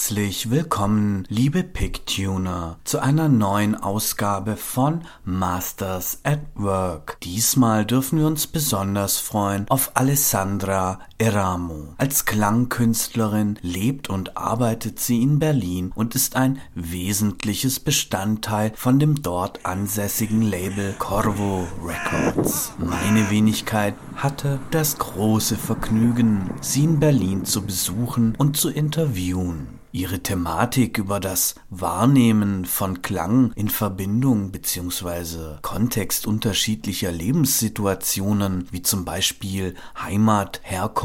herzlich willkommen, liebe Picktuner, zu einer neuen Ausgabe von Masters at Work. Diesmal dürfen wir uns besonders freuen auf Alessandra Eramo. Als Klangkünstlerin lebt und arbeitet sie in Berlin und ist ein wesentliches Bestandteil von dem dort ansässigen Label Corvo Records. Meine Wenigkeit hatte das große Vergnügen, sie in Berlin zu besuchen und zu interviewen. Ihre Thematik über das Wahrnehmen von Klang in Verbindung bzw. Kontext unterschiedlicher Lebenssituationen, wie zum Beispiel Heimat, Herkunft,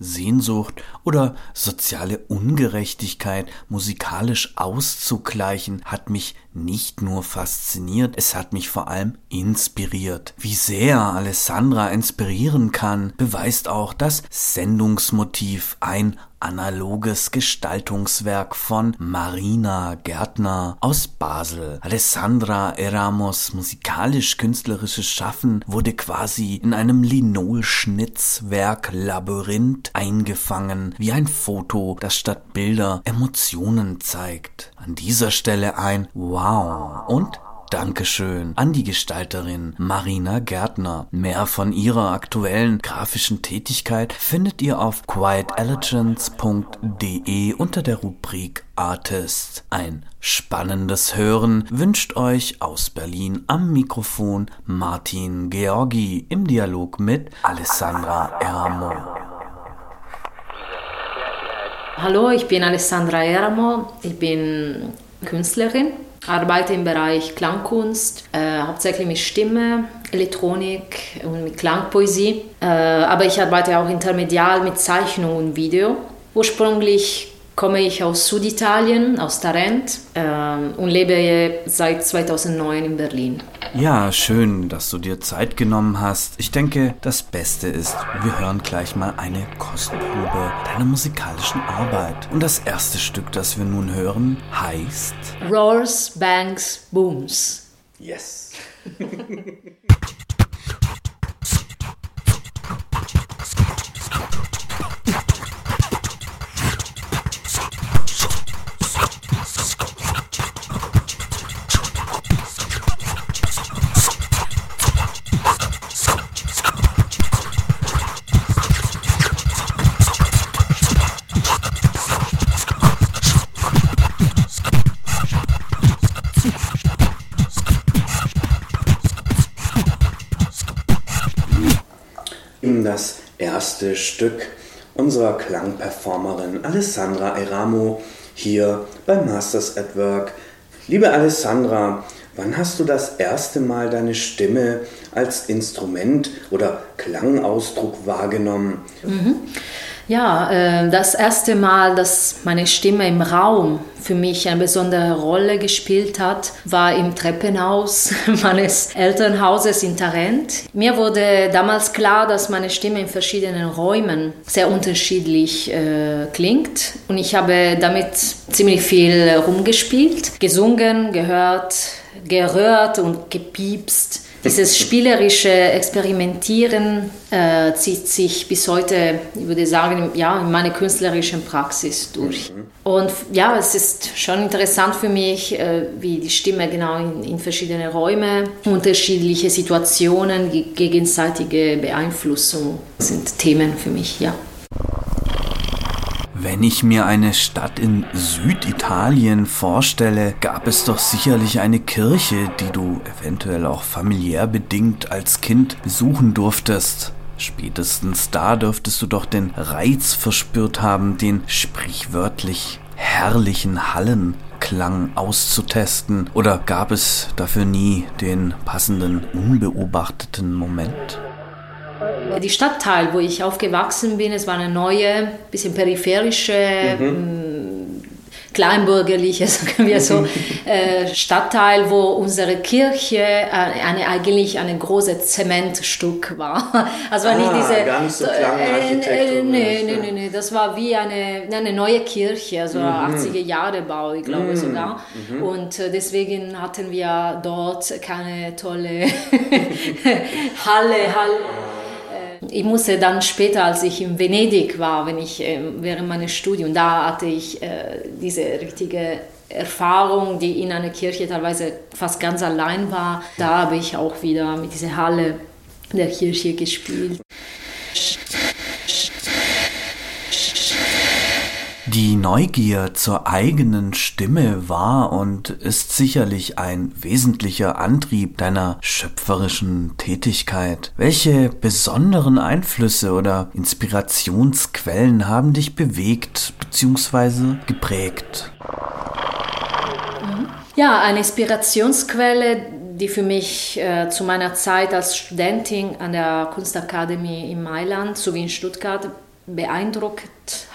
Sehnsucht oder soziale Ungerechtigkeit musikalisch auszugleichen, hat mich nicht nur fasziniert, es hat mich vor allem inspiriert. Wie sehr Alessandra inspirieren kann, beweist auch das Sendungsmotiv ein analoges Gestaltungswerk von Marina Gärtner aus Basel. Alessandra Eramos musikalisch-künstlerisches Schaffen wurde quasi in einem Linolschnitzwerk Labyrinth eingefangen, wie ein Foto, das statt Bilder Emotionen zeigt. An dieser Stelle ein Wow und Dankeschön an die Gestalterin Marina Gärtner. Mehr von ihrer aktuellen grafischen Tätigkeit findet ihr auf quietelegance.de unter der Rubrik Artists. Ein spannendes Hören wünscht euch aus Berlin am Mikrofon Martin Georgi im Dialog mit Alessandra Eramo. Hallo, ich bin Alessandra Eramo, ich bin Künstlerin arbeite im Bereich Klangkunst, äh, hauptsächlich mit Stimme, Elektronik und mit Klangpoesie. Äh, aber ich arbeite auch intermedial mit Zeichnung und Video. Ursprünglich komme ich aus Süditalien, aus Tarent äh, und lebe seit 2009 in Berlin. Ja, schön, dass du dir Zeit genommen hast. Ich denke, das Beste ist, wir hören gleich mal eine Kostprobe deiner musikalischen Arbeit. Und das erste Stück, das wir nun hören, heißt Roars, Bangs, Booms. Yes. erste Stück unserer Klangperformerin Alessandra Eramo hier bei Masters at Work. Liebe Alessandra, wann hast du das erste Mal deine Stimme als Instrument oder Klangausdruck wahrgenommen? Mhm. Ja, äh, das erste Mal, dass meine Stimme im Raum für mich eine besondere Rolle gespielt hat, war im Treppenhaus meines Elternhauses in Tarent. Mir wurde damals klar, dass meine Stimme in verschiedenen Räumen sehr unterschiedlich äh, klingt und ich habe damit ziemlich viel rumgespielt, gesungen, gehört, gerührt und gepiepst. Dieses spielerische Experimentieren äh, zieht sich bis heute, ich würde sagen, ja, in meiner künstlerischen Praxis durch. Mhm. Und ja, es ist schon interessant für mich, äh, wie die Stimme genau in, in verschiedene Räume, unterschiedliche Situationen, gegenseitige Beeinflussung sind Themen für mich, ja. Wenn ich mir eine Stadt in Süditalien vorstelle, gab es doch sicherlich eine Kirche, die du eventuell auch familiär bedingt als Kind besuchen durftest. Spätestens da dürftest du doch den Reiz verspürt haben, den sprichwörtlich herrlichen Hallenklang auszutesten. Oder gab es dafür nie den passenden, unbeobachteten Moment? Die Stadtteil, wo ich aufgewachsen bin, es war eine neue, bisschen peripherische, mhm. Mm, kleinbürgerliche, sagen wir so, äh, Stadtteil, wo unsere Kirche äh, eine, eigentlich ein großes Zementstück war. Also ah, nicht diese... Gar nicht so äh, äh, nee, nee, nee, nee, das war wie eine, eine neue Kirche, also mhm. 80er Jahre Bau, ich glaube mhm. sogar. Mhm. Und äh, deswegen hatten wir dort keine tolle Halle, Halle ich musste dann später, als ich in Venedig war, wenn ich äh, während meines Studiums, da hatte ich äh, diese richtige Erfahrung, die in einer Kirche teilweise fast ganz allein war. Da habe ich auch wieder mit dieser Halle der Kirche gespielt. Die Neugier zur eigenen Stimme war und ist sicherlich ein wesentlicher Antrieb deiner schöpferischen Tätigkeit. Welche besonderen Einflüsse oder Inspirationsquellen haben dich bewegt bzw. geprägt? Ja, eine Inspirationsquelle, die für mich äh, zu meiner Zeit als Studentin an der Kunstakademie in Mailand sowie in Stuttgart beeindruckt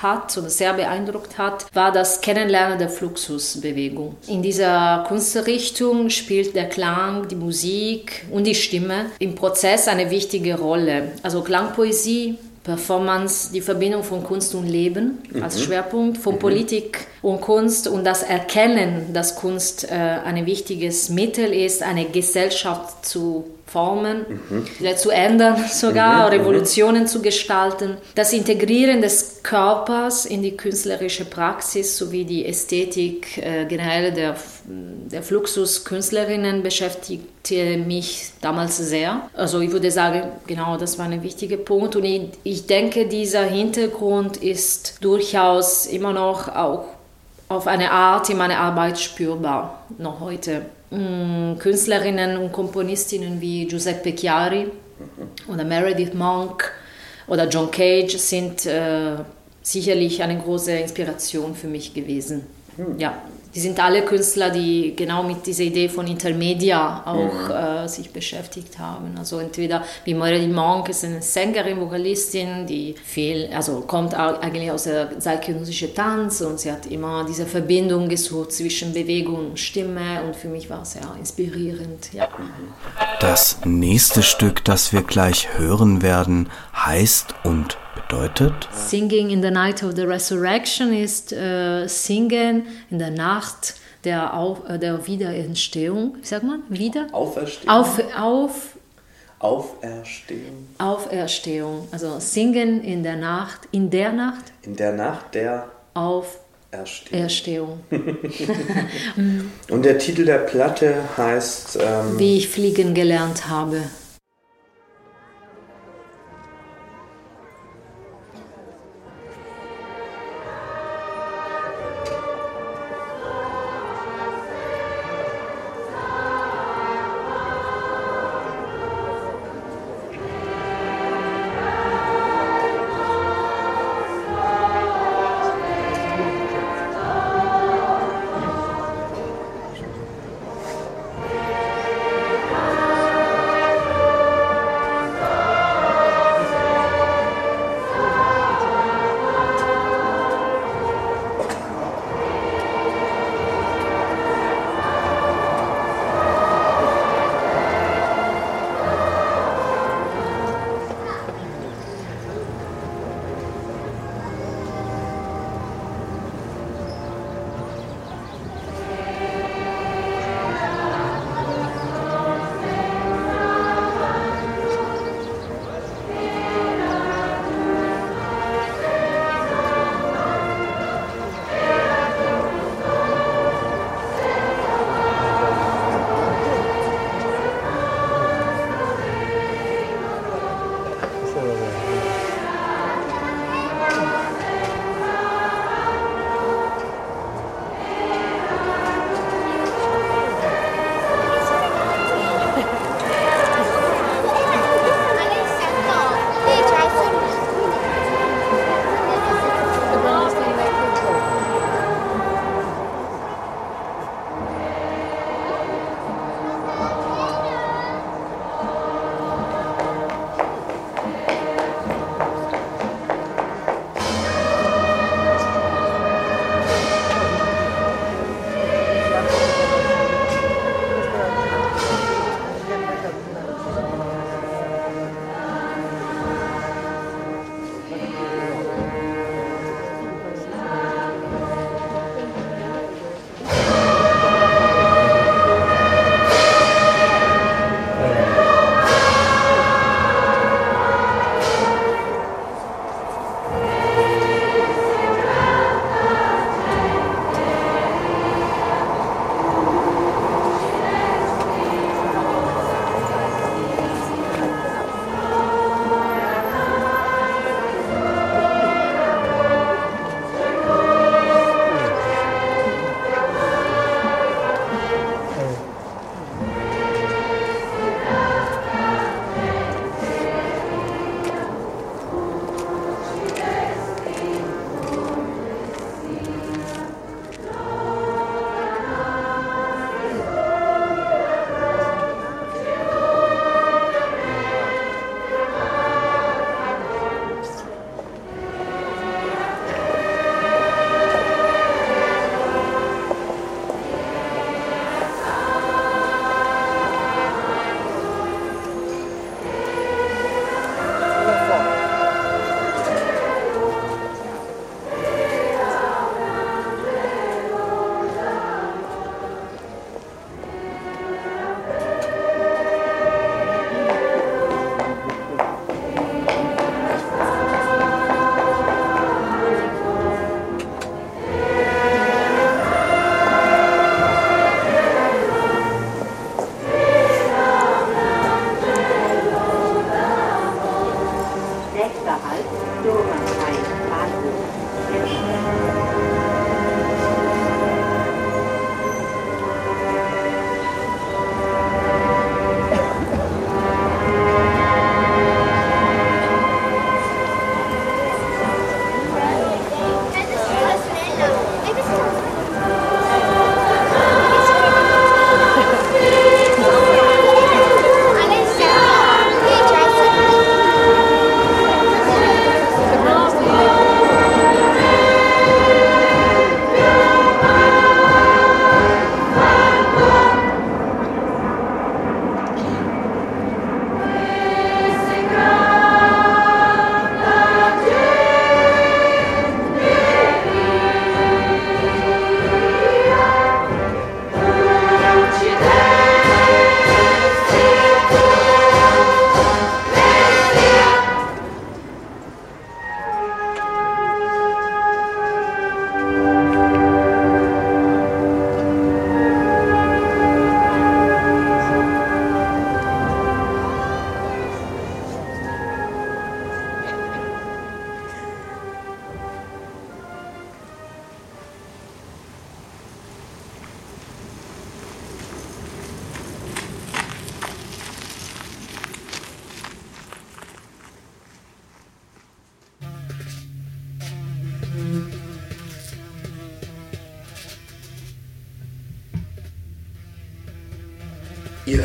hat oder sehr beeindruckt hat, war das Kennenlernen der Fluxusbewegung. In dieser Kunstrichtung spielt der Klang, die Musik und die Stimme im Prozess eine wichtige Rolle. Also Klangpoesie Performance, die Verbindung von Kunst und Leben als mhm. Schwerpunkt, von mhm. Politik und Kunst und das Erkennen, dass Kunst äh, ein wichtiges Mittel ist, eine Gesellschaft zu formen, mhm. zu ändern sogar, mhm. Revolutionen mhm. zu gestalten. Das Integrieren des Körpers in die künstlerische Praxis sowie die Ästhetik äh, generell der, der Fluxus-Künstlerinnen beschäftigte mich damals sehr. Also ich würde sagen, genau, das war ein wichtiger Punkt und ich, ich denke, dieser Hintergrund ist durchaus immer noch auch auf eine Art in meiner Arbeit spürbar, noch heute. Mm, Künstlerinnen und Komponistinnen wie Giuseppe Chiari oder Meredith Monk oder John Cage sind äh, sicherlich eine große Inspiration für mich gewesen. Hm. Ja, die sind alle Künstler, die genau mit dieser Idee von Intermedia auch mhm. äh, sich beschäftigt haben. Also entweder wie Marilyn Monk ist eine Sängerin, Vokalistin, die viel, also kommt eigentlich aus der zeitgenössischen Tanz und sie hat immer diese Verbindung gesucht zwischen Bewegung und Stimme und für mich war es sehr inspirierend. Ja. Das nächste Stück, das wir gleich hören werden, heißt und bedeutet? Singing in the Night of the Resurrection ist äh, Singen in der Nacht der, Auf, äh, der Wiederentstehung. Wie sagt man? Wieder? Auferstehung. Auf, auf, Auferstehung. Auferstehung. Also Singen in der Nacht, in der Nacht. In der Nacht der Auferstehung. Und der Titel der Platte heißt... Ähm, Wie ich fliegen gelernt habe.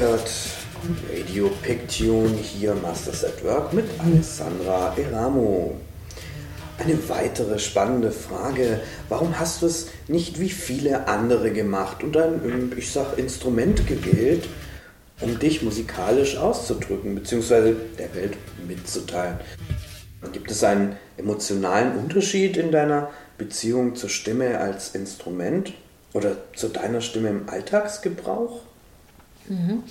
Hört Radio Pictune hier Masters at Work mit Alessandra Eramo. Eine weitere spannende Frage, warum hast du es nicht wie viele andere gemacht und ein, ich sag, Instrument gewählt, um dich musikalisch auszudrücken bzw. der Welt mitzuteilen? Gibt es einen emotionalen Unterschied in deiner Beziehung zur Stimme als Instrument oder zu deiner Stimme im Alltagsgebrauch? Mhm.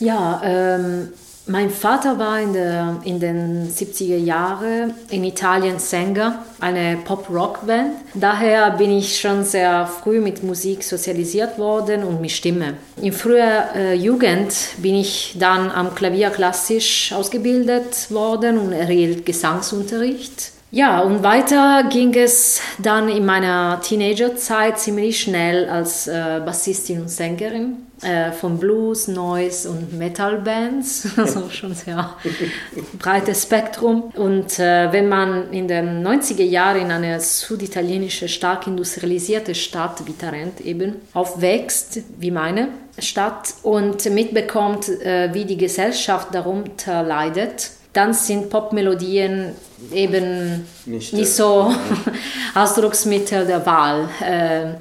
Ja, ähm, mein Vater war in, der, in den 70er Jahren in Italien Sänger, eine Pop-Rock-Band. Daher bin ich schon sehr früh mit Musik sozialisiert worden und mit Stimme. In früher äh, Jugend bin ich dann am Klavier klassisch ausgebildet worden und erhielt Gesangsunterricht. Ja, und weiter ging es dann in meiner Teenagerzeit ziemlich schnell als äh, Bassistin und Sängerin äh, von Blues, Noise und Metal-Bands, also schon sehr breites Spektrum. Und äh, wenn man in den 90er Jahren in einer süditalienische, stark industrialisierte Stadt wie Tarent eben aufwächst, wie meine Stadt, und mitbekommt, äh, wie die Gesellschaft darunter leidet, dann sind Popmelodien eben nicht, nicht so Ausdrucksmittel der Wahl. Äh,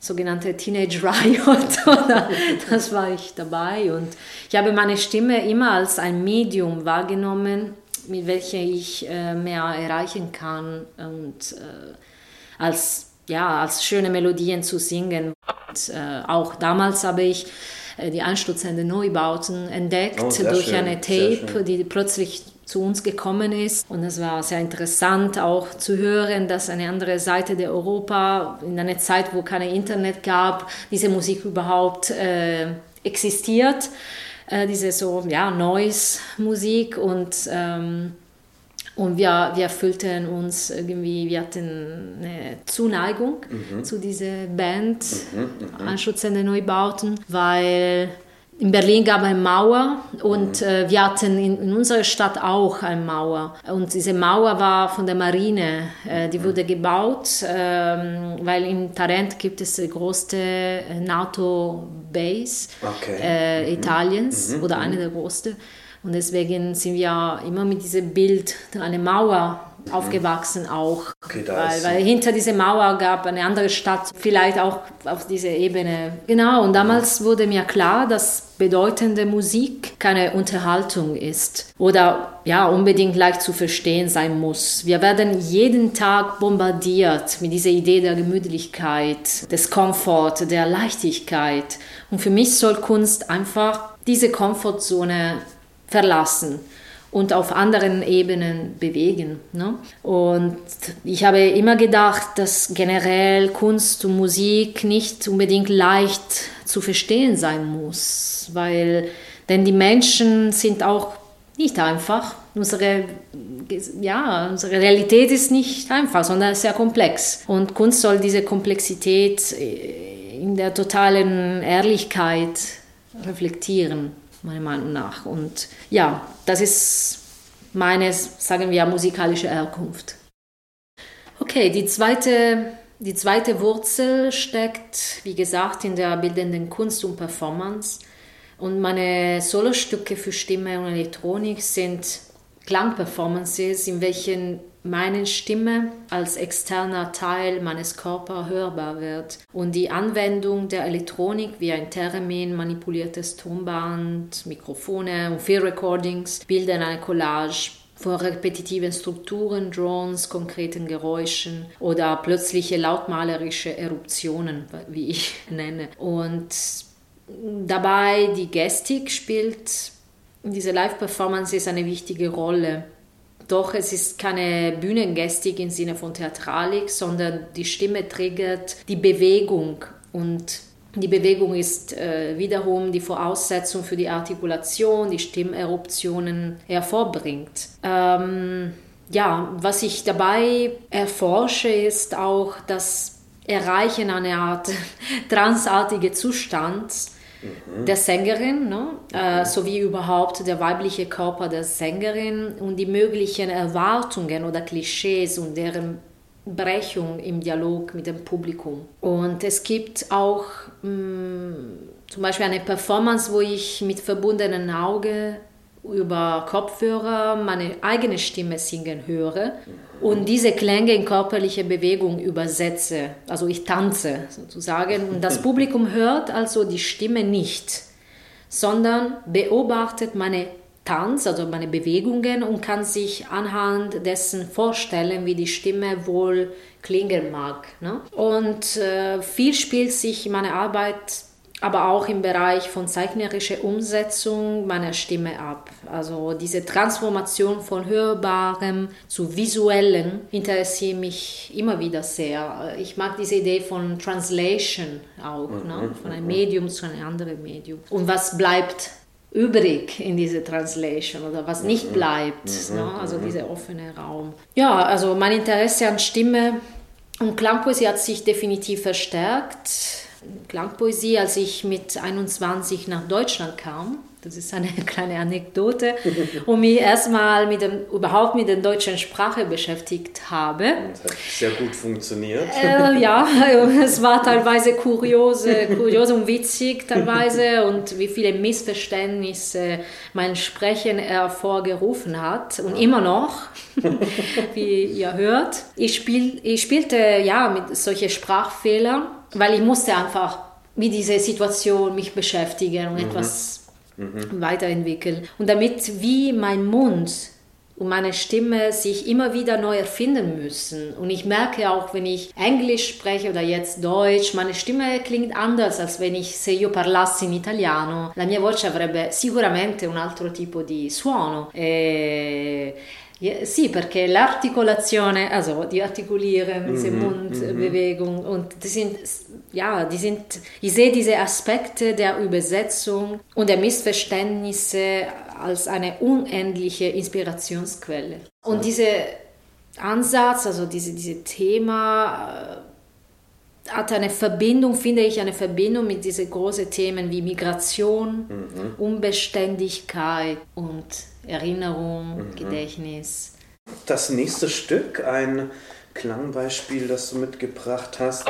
sogenannte Teenage Riot, das war ich dabei. Und ich habe meine Stimme immer als ein Medium wahrgenommen, mit welchem ich äh, mehr erreichen kann und äh, als, ja, als schöne Melodien zu singen. Und, äh, auch damals habe ich äh, die anstürzenden Neubauten entdeckt oh, durch schön, eine Tape, die plötzlich zu uns gekommen ist. Und es war sehr interessant auch zu hören, dass eine andere Seite der Europa in einer Zeit, wo kein Internet gab, diese Musik überhaupt äh, existiert. Äh, diese so, ja, Noise-Musik und ähm, und wir, wir fühlten uns irgendwie, wir hatten eine Zuneigung mhm. zu dieser Band, mhm, mhm. Anschützende Neubauten, weil in Berlin gab es eine Mauer und äh, wir hatten in, in, unserer Stadt auch eine Mauer. Und diese Mauer war von der Marine. Äh, die wurde gebaut, äh, weil in Tarent gibt es die größte äh, NATO-Base okay. Äh, mhm. Italiens mhm. oder eine der größten. Und deswegen sind wir immer mit diesem Bild einer Mauer aufgewachsen auch. Okay, weil, weil hinter dieser Mauer gab eine andere Stadt, vielleicht auch auf dieser Ebene. Genau, und damals wurde mir klar, dass bedeutende Musik keine Unterhaltung ist oder ja unbedingt leicht zu verstehen sein muss. Wir werden jeden Tag bombardiert mit dieser Idee der Gemütlichkeit, des Komfort, der Leichtigkeit. Und für mich soll Kunst einfach diese Komfortzone verlassen und auf anderen Ebenen bewegen. Ne? Und ich habe immer gedacht, dass generell Kunst und Musik nicht unbedingt leicht zu verstehen sein muss, weil denn die Menschen sind auch nicht einfach. Unsere, ja, unsere Realität ist nicht einfach, sondern sehr komplex. Und Kunst soll diese Komplexität äh, in der totalen Ehrlichkeit reflektieren, meiner Meinung nach. Und ja, das ist meine, sagen wir, musikalische Herkunft. Okay, die zweite, die zweite Wurzel steckt, wie gesagt, in der bildenden Kunst und Performance. Und meine Solostücke für Stimme und Elektronik sind Klangperformances, in welchen meine Stimme als externer Teil meines Körpers hörbar wird und die Anwendung der Elektronik wie ein Theremin, manipuliertes Tonband, Mikrofone und Field Recordings bilden eine Collage von repetitiven Strukturen, Drones, konkreten Geräuschen oder plötzliche lautmalerische Eruptionen, wie ich nenne. Und dabei die Gestik spielt diese Live-Performance ist eine wichtige Rolle. Doch es ist keine Bühnengestik im Sinne von Theatralik, sondern die Stimme triggert die Bewegung und die Bewegung ist äh, wiederum die Voraussetzung für die Artikulation, die Stimmeruptionen hervorbringt. Ähm, ja, was ich dabei erforsche, ist auch das Erreichen einer Art transartige Zustands mhm. der Sängerin, ne? äh, sowie überhaupt der weibliche Körper der Sängerin und die möglichen Erwartungen oder Klischees und deren Brechung im Dialog mit dem Publikum. Und es gibt auch mh, mm, zum Beispiel eine Performance, wo ich mit verbundenem Auge über Kopfhörer meine eigene Stimme singen höre und diese Klänge in körperliche Bewegung übersetze. Also ich tanze sozusagen und das Publikum hört also die Stimme nicht, sondern beobachtet meine Tanz, also meine Bewegungen und kann sich anhand dessen vorstellen, wie die Stimme wohl klingen mag. Ne? Und äh, viel spielt sich in meiner Arbeit aber auch im Bereich von zeichnerischer Umsetzung meiner Stimme ab. Also diese Transformation von Hörbarem zu Visuellen interessiert mich immer wieder sehr. Ich mag diese Idee von Translation auch, ne? mhm. ne? von einem Medium zu einem anderen Medium. Und was bleibt übrig in diese Translation oder was nicht mhm. bleibt, mhm. ne? also dieser offene Raum. Ja, also mein Interesse an Stimme und Klangpoesie hat sich definitiv verstärkt Klangpoesie, als ich mit 21 nach Deutschland kam. Das ist eine kleine Anekdote, und mich erstmal mit dem, überhaupt mit der deutschen Sprache beschäftigt habe. Das hat sehr gut funktioniert. Äh, ja, es war teilweise kuriose, kurios und witzig teilweise und wie viele Missverständnisse mein Sprechen hervorgerufen hat und immer noch, wie ihr hört. Ich, spiel, ich spielte ja mit solchen Sprachfehlern weil ich musste einfach mit dieser Situation mich beschäftigen und mhm. etwas mhm. weiterentwickeln. Und damit wie mein Mund und meine Stimme sich immer wieder neu erfinden müssen. Und ich merke auch, wenn ich Englisch spreche oder jetzt Deutsch, meine Stimme klingt anders, als wenn ich, se io parlassi in italiano, la mia voce avrebbe sicuramente un altro tipo di suono. E ja, sì, perché l'artikulazione, also die artikulieren, diese mhm, Mundbewegung mhm. und die sind, ja, die sind, ich sehe diese Aspekte der Übersetzung und der Missverständnisse als eine unendliche Inspirationsquelle. Und dieser Ansatz, also diese, diese Thema, äh, hat eine Verbindung, finde ich, eine Verbindung mit diesen großen Themen wie Migration, mhm. Unbeständigkeit und Erinnerung, mhm. Gedächtnis. Das nächste Stück, ein Klangbeispiel, das du mitgebracht hast.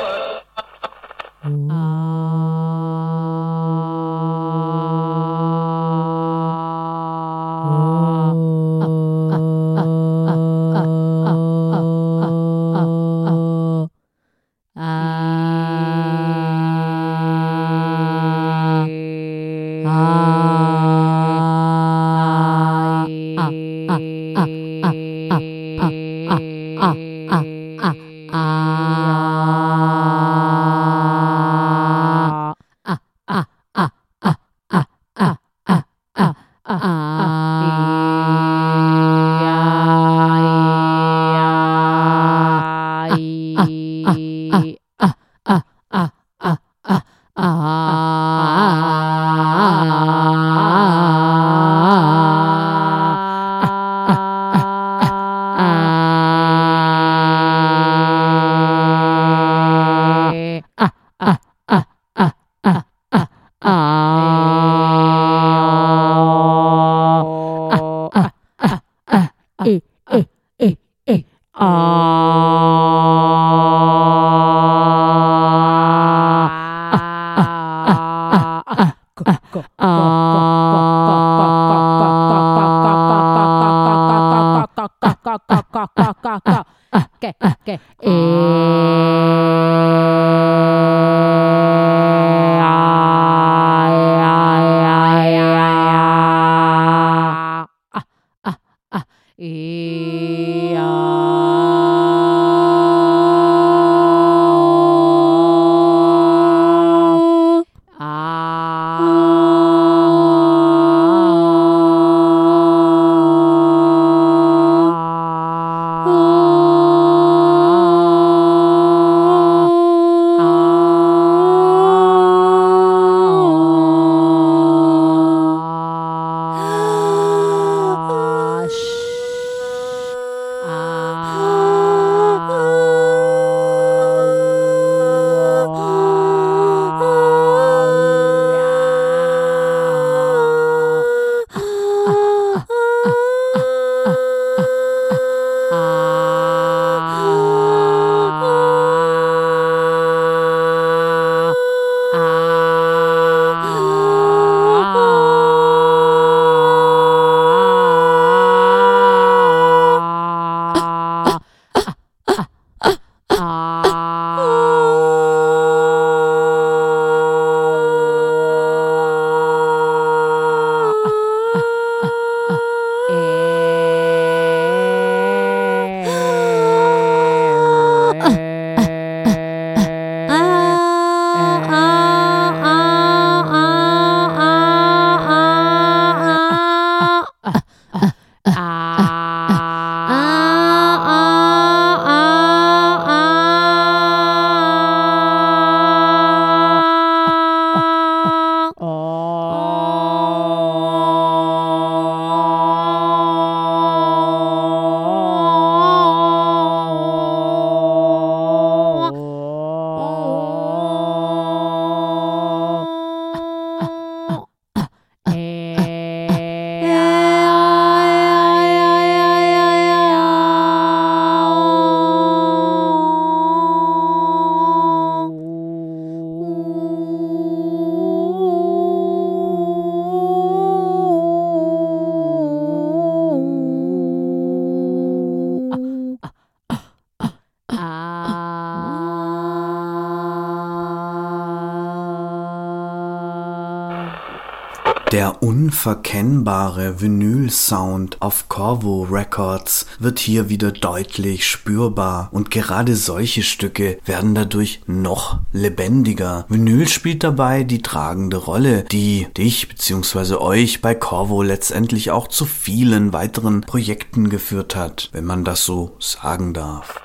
Unverkennbare Vinyl-Sound auf Corvo Records wird hier wieder deutlich spürbar und gerade solche Stücke werden dadurch noch lebendiger. Vinyl spielt dabei die tragende Rolle, die dich bzw. euch bei Corvo letztendlich auch zu vielen weiteren Projekten geführt hat, wenn man das so sagen darf.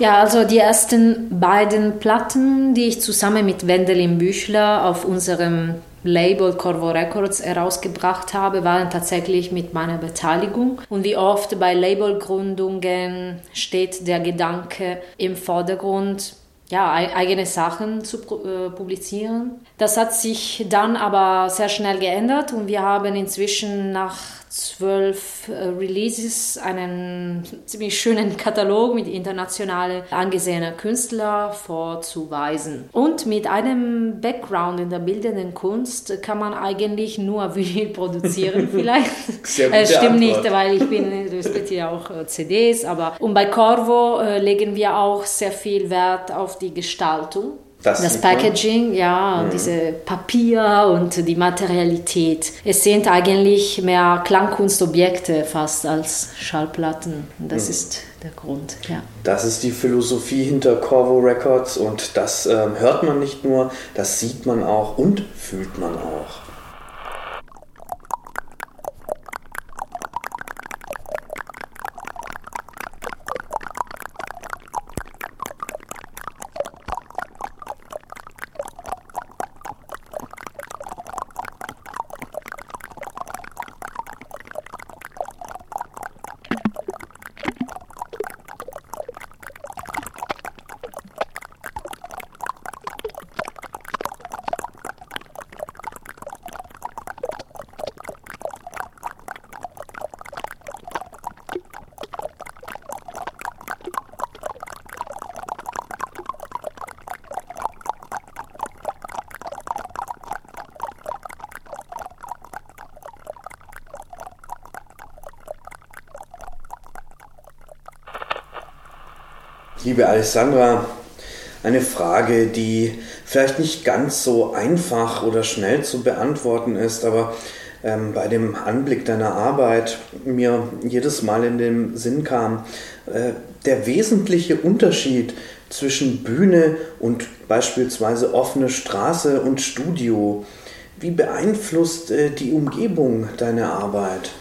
Ja, also die ersten beiden Platten, die ich zusammen mit Wendelin Büchler auf unserem Label Corvo Records herausgebracht habe, waren tatsächlich mit meiner Beteiligung. Und wie oft bei Labelgründungen steht der Gedanke im Vordergrund, ja, eigene Sachen zu äh, publizieren. Das hat sich dann aber sehr schnell geändert und wir haben inzwischen nach zwölf äh, Releases, einen ziemlich schönen Katalog mit international angesehener Künstler vorzuweisen. Und mit einem Background in der bildenden Kunst kann man eigentlich nur Vinyl produzieren vielleicht. Sehr äh, gute stimmt Antwort. nicht, weil ich bin, es gibt ja auch äh, CDs, aber und bei Corvo äh, legen wir auch sehr viel Wert auf die Gestaltung. Das Das, man. Packaging, ja, diese Papier und die Materialität. Es sind eigentlich mehr Klangkunstobjekte fast als Schallplatten. Das ist der Grund, ja. Das ist die Philosophie hinter Corvo Records und das ähm, hört man nicht nur, das sieht man auch und fühlt man auch. Liebe Alessandra, eine Frage, die vielleicht nicht ganz so einfach oder schnell zu beantworten ist, aber ähm, bei dem Anblick deiner Arbeit mir jedes Mal in den Sinn kam, äh, der wesentliche Unterschied zwischen Bühne und beispielsweise offene Straße und Studio. Wie beeinflusst äh, die Umgebung deine Arbeit?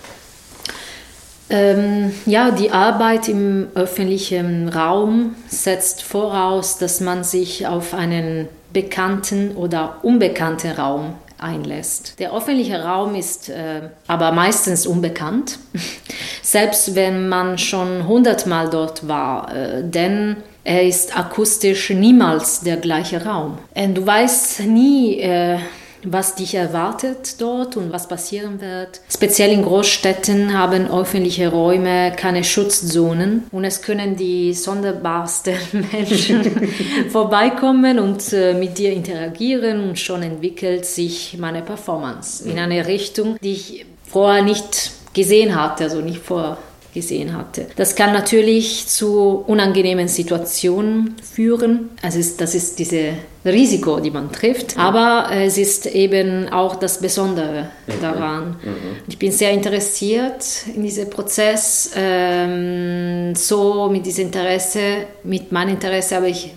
Ähm, ja, die Arbeit im öffentlichen Raum setzt voraus, dass man sich auf einen bekannten oder unbekannten Raum einlässt. Der öffentliche Raum ist äh, aber meistens unbekannt, selbst wenn man schon hundertmal dort war, äh, denn er ist akustisch niemals der gleiche Raum. Und du weißt nie, äh, was dich erwartet dort und was passieren wird. Speziell in Großstädten haben öffentliche Räume keine Schutzzonen und es können die sonderbarsten Menschen vorbeikommen und äh, mit dir interagieren und schon entwickelt sich meine Performance in eine Richtung, die ich vorher nicht gesehen hatte, also nicht vor gesehen hatte. Das kann natürlich zu unangenehmen Situationen führen. Also das ist dieses Risiko, die man trifft. Aber es ist eben auch das Besondere daran. Mhm. Ich bin sehr interessiert in diesem Prozess. Ähm, so mit diesem Interesse, mit meinem Interesse habe ich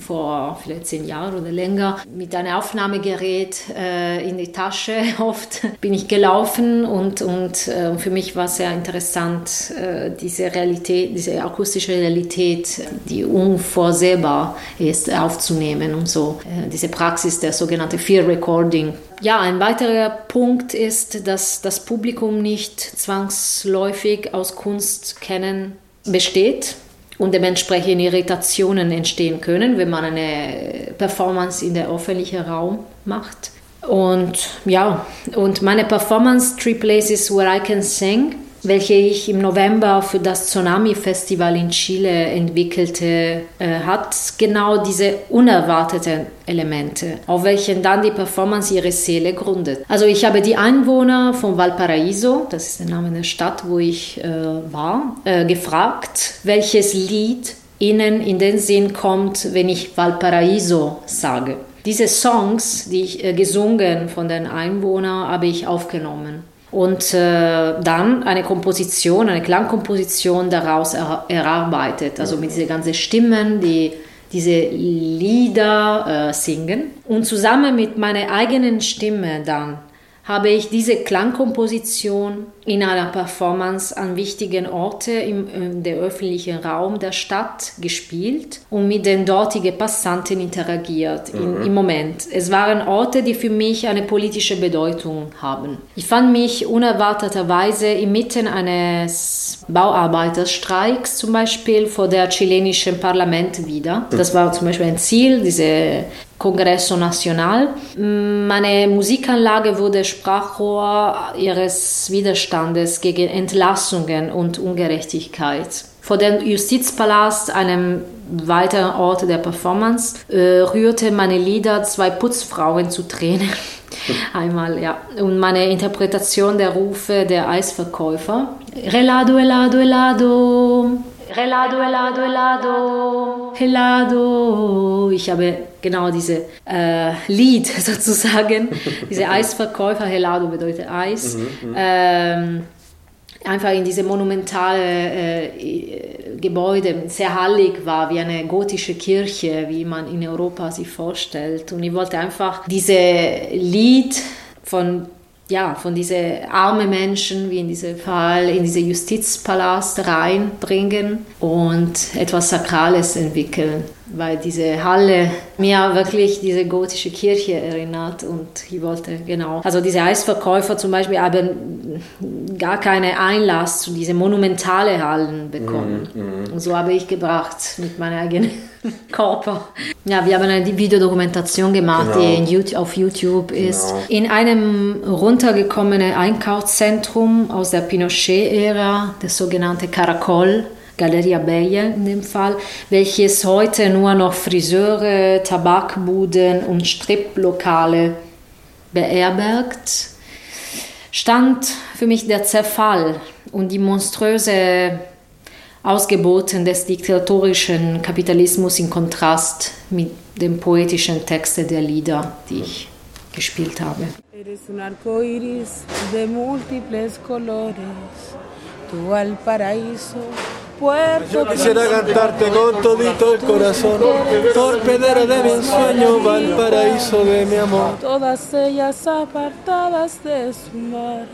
vor vielleicht zehn Jahren oder länger mit einem Aufnahmegerät äh, in die Tasche. Oft bin ich gelaufen und, und äh, für mich war sehr interessant, äh, diese Realität, diese akustische Realität, die unvorsehbar ist, aufzunehmen und so. Äh, diese Praxis der sogenannten Fear Recording. Ja, ein weiterer Punkt ist, dass das Publikum nicht zwangsläufig aus Kunst kennen besteht und dementsprechend Irritationen entstehen können, wenn man eine Performance in der öffentlichen Raum macht. Und ja, und meine Performance Three Places Where I Can Sing welche ich im November für das Tsunami Festival in Chile entwickelte, äh, hat genau diese unerwarteten Elemente, auf welchen dann die Performance ihre Seele gründet. Also ich habe die Einwohner von Valparaiso, das ist der Name der Stadt, wo ich äh, war, äh, gefragt, welches Lied ihnen in den Sinn kommt, wenn ich Valparaiso sage. Diese Songs, die ich äh, gesungen von den Einwohnern, habe ich aufgenommen und äh, dann eine Komposition, eine Klangkomposition daraus er, erarbeitet, also mit diesen ganzen Stimmen, die diese Lieder äh, singen. Und zusammen mit meiner eigenen Stimme dann habe ich diese Klangkomposition in einer Performance an wichtigen Orten im, im der öffentlichen Raum der Stadt gespielt und mit den dortigen Passanten interagiert mhm. im Moment. Es waren Orte, die für mich eine politische Bedeutung haben. Ich fand mich unerwarteterweise inmitten eines Bauarbeiterstreiks zum Beispiel vor der chilenischen Parlament wieder. Das war zum Beispiel ein Ziel, diese Congresso Nacional. Meine Musikanlage wurde Sprachrohr ihres Widerstandes gegen Entlassungen und Ungerechtigkeit. Vor dem Justizpalast, einem weiteren Ort der Performance, äh, rührte meine Lieder zwei Putzfrauen zu Tränen. Einmal, ja. Und meine Interpretation der Rufe der Eisverkäufer. Relado, helado, helado. Helado, helado, helado, helado. Ich habe genau diese äh, Lied sozusagen, diese Eisverkäufer, helado bedeutet Eis. Mhm, mhm. ähm, einfach in diese monumentale äh, Gebäude, sehr hallig war, wie eine gotische Kirche, wie man in Europa sich vorstellt. Und ich wollte einfach diese Lied von ja, von diesen armen Menschen, wie in diesem Fall, in diesen Justizpalast reinbringen und etwas Sakrales entwickeln, weil diese Halle mir wirklich diese gotische Kirche erinnert und ich wollte genau, also diese Eisverkäufer zum Beispiel haben gar keinen Einlass zu diesen monumentalen Hallen bekommen. Mm, mm. Und so habe ich gebracht mit meiner eigenen Körper. Ja, wir haben eine Videodokumentation gemacht, genau. die YouTube, auf YouTube ist. Genau. In einem runtergekommenen Einkaufszentrum aus der Pinochet-Ära, das sogenannte Caracol, Galeria Belle in dem Fall, welches heute nur noch Friseure, Tabakbuden und Striplokale beherbergt, stand für mich der Zerfall und die monströse Ausgeboten des diktatorischen Kapitalismus in Kontrast mit den poetischen Texten der Lieder, die ich gespielt habe. Eres un arco iris de múltiples colores, tú al paraíso Yo quisiera cantarte con todito el corazón, torpedera de mi ensueño, Valparaíso de mi amor. Todas ellas apartadas de su mar,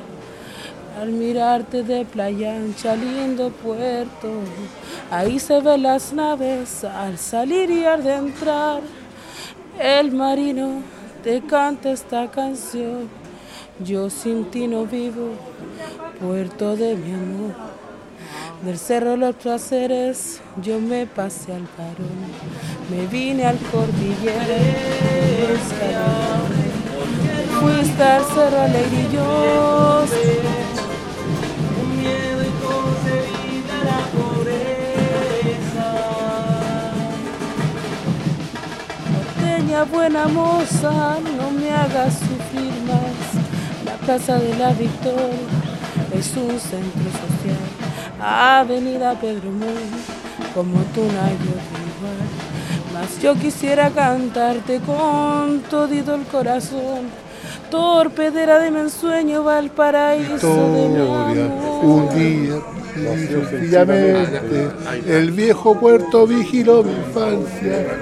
al mirarte de playa ancha, lindo puerto, ahí se ven las naves al salir y al entrar. El marino te canta esta canción, yo sin ti no vivo, puerto de mi amor. Del cerro los placeres yo me pasé al parón, me vine al cordillera, fuiste al cerro miedo y concebida la pobreza. Norteña buena moza, no me hagas sufrir más. La plaza de la Victoria es un centro social. Avenida Pedro Moon, como tú no hay otro igual. Mas yo quisiera cantarte con todito el corazón, torpedera de mi ensueño, Valparaíso de mi Historia, amor. un día sencillamente el viejo puerto vigiló mi infancia.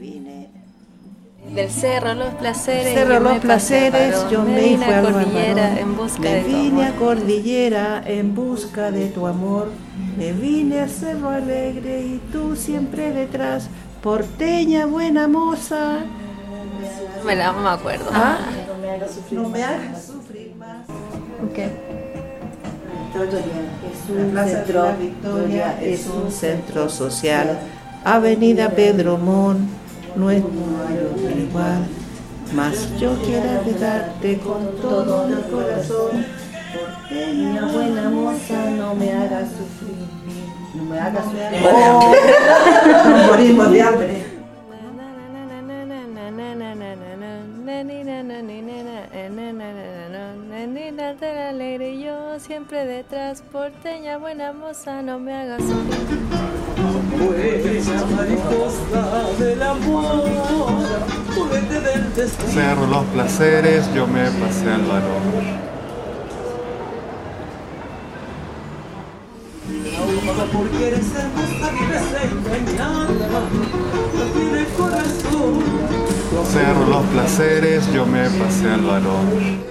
Vine. Del cerro los placeres. Cerro yo me los placeres, yo me vine fui a al cordillera en busca Me de tu vine a amor. cordillera en busca de tu amor. Me vine a Cerro Alegre y tú siempre detrás. Porteña, buena moza. Me la no me acuerdo. Ah, no me hagas sufrir más. La Plaza de la Victoria es un centro social. Avenida Pedro Mon, no es igual. Mas yo quiero quedarte con todo el corazón. Porteña, buena moza, no me hagas sufrir. No me hagas sufrir. Nos morimos de hambre. Del alegre y yo siempre detrás porteña buena moza no me hagas Cerro los placeres, yo me pasé al varón. Cerro los placeres, yo me pasé al varón.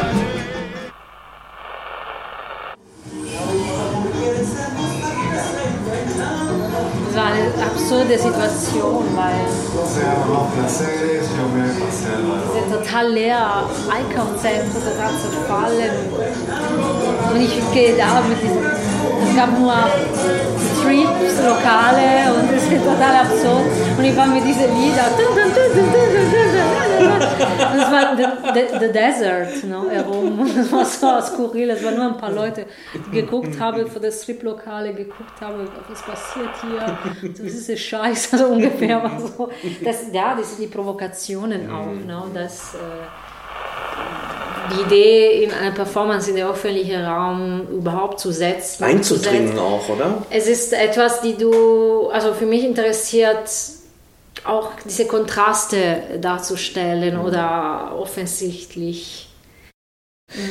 Situation, weil Cerro los placeres, yo me pasé al varón. wir total leer total. Und ich gehe da mit diesem, es gab nur Streets, Lokale und es ist total absurd. Und ich war mit diesen Lieder. Und es war the, the, the Desert no, herum. Es war so skurril. Es waren nur ein paar Leute, die geguckt haben, für das Strip-Lokale geguckt haben, was passiert hier. Das ist ein Scheiß, also ungefähr war so. Das, ja, das sind die Provokationen auch. No, das, äh, die Idee, in eine Performance in den öffentlichen Raum überhaupt zu setzen. Einzudringen auch, oder? Es ist etwas, die du, also für mich interessiert, auch diese Kontraste darzustellen mhm. oder offensichtlich.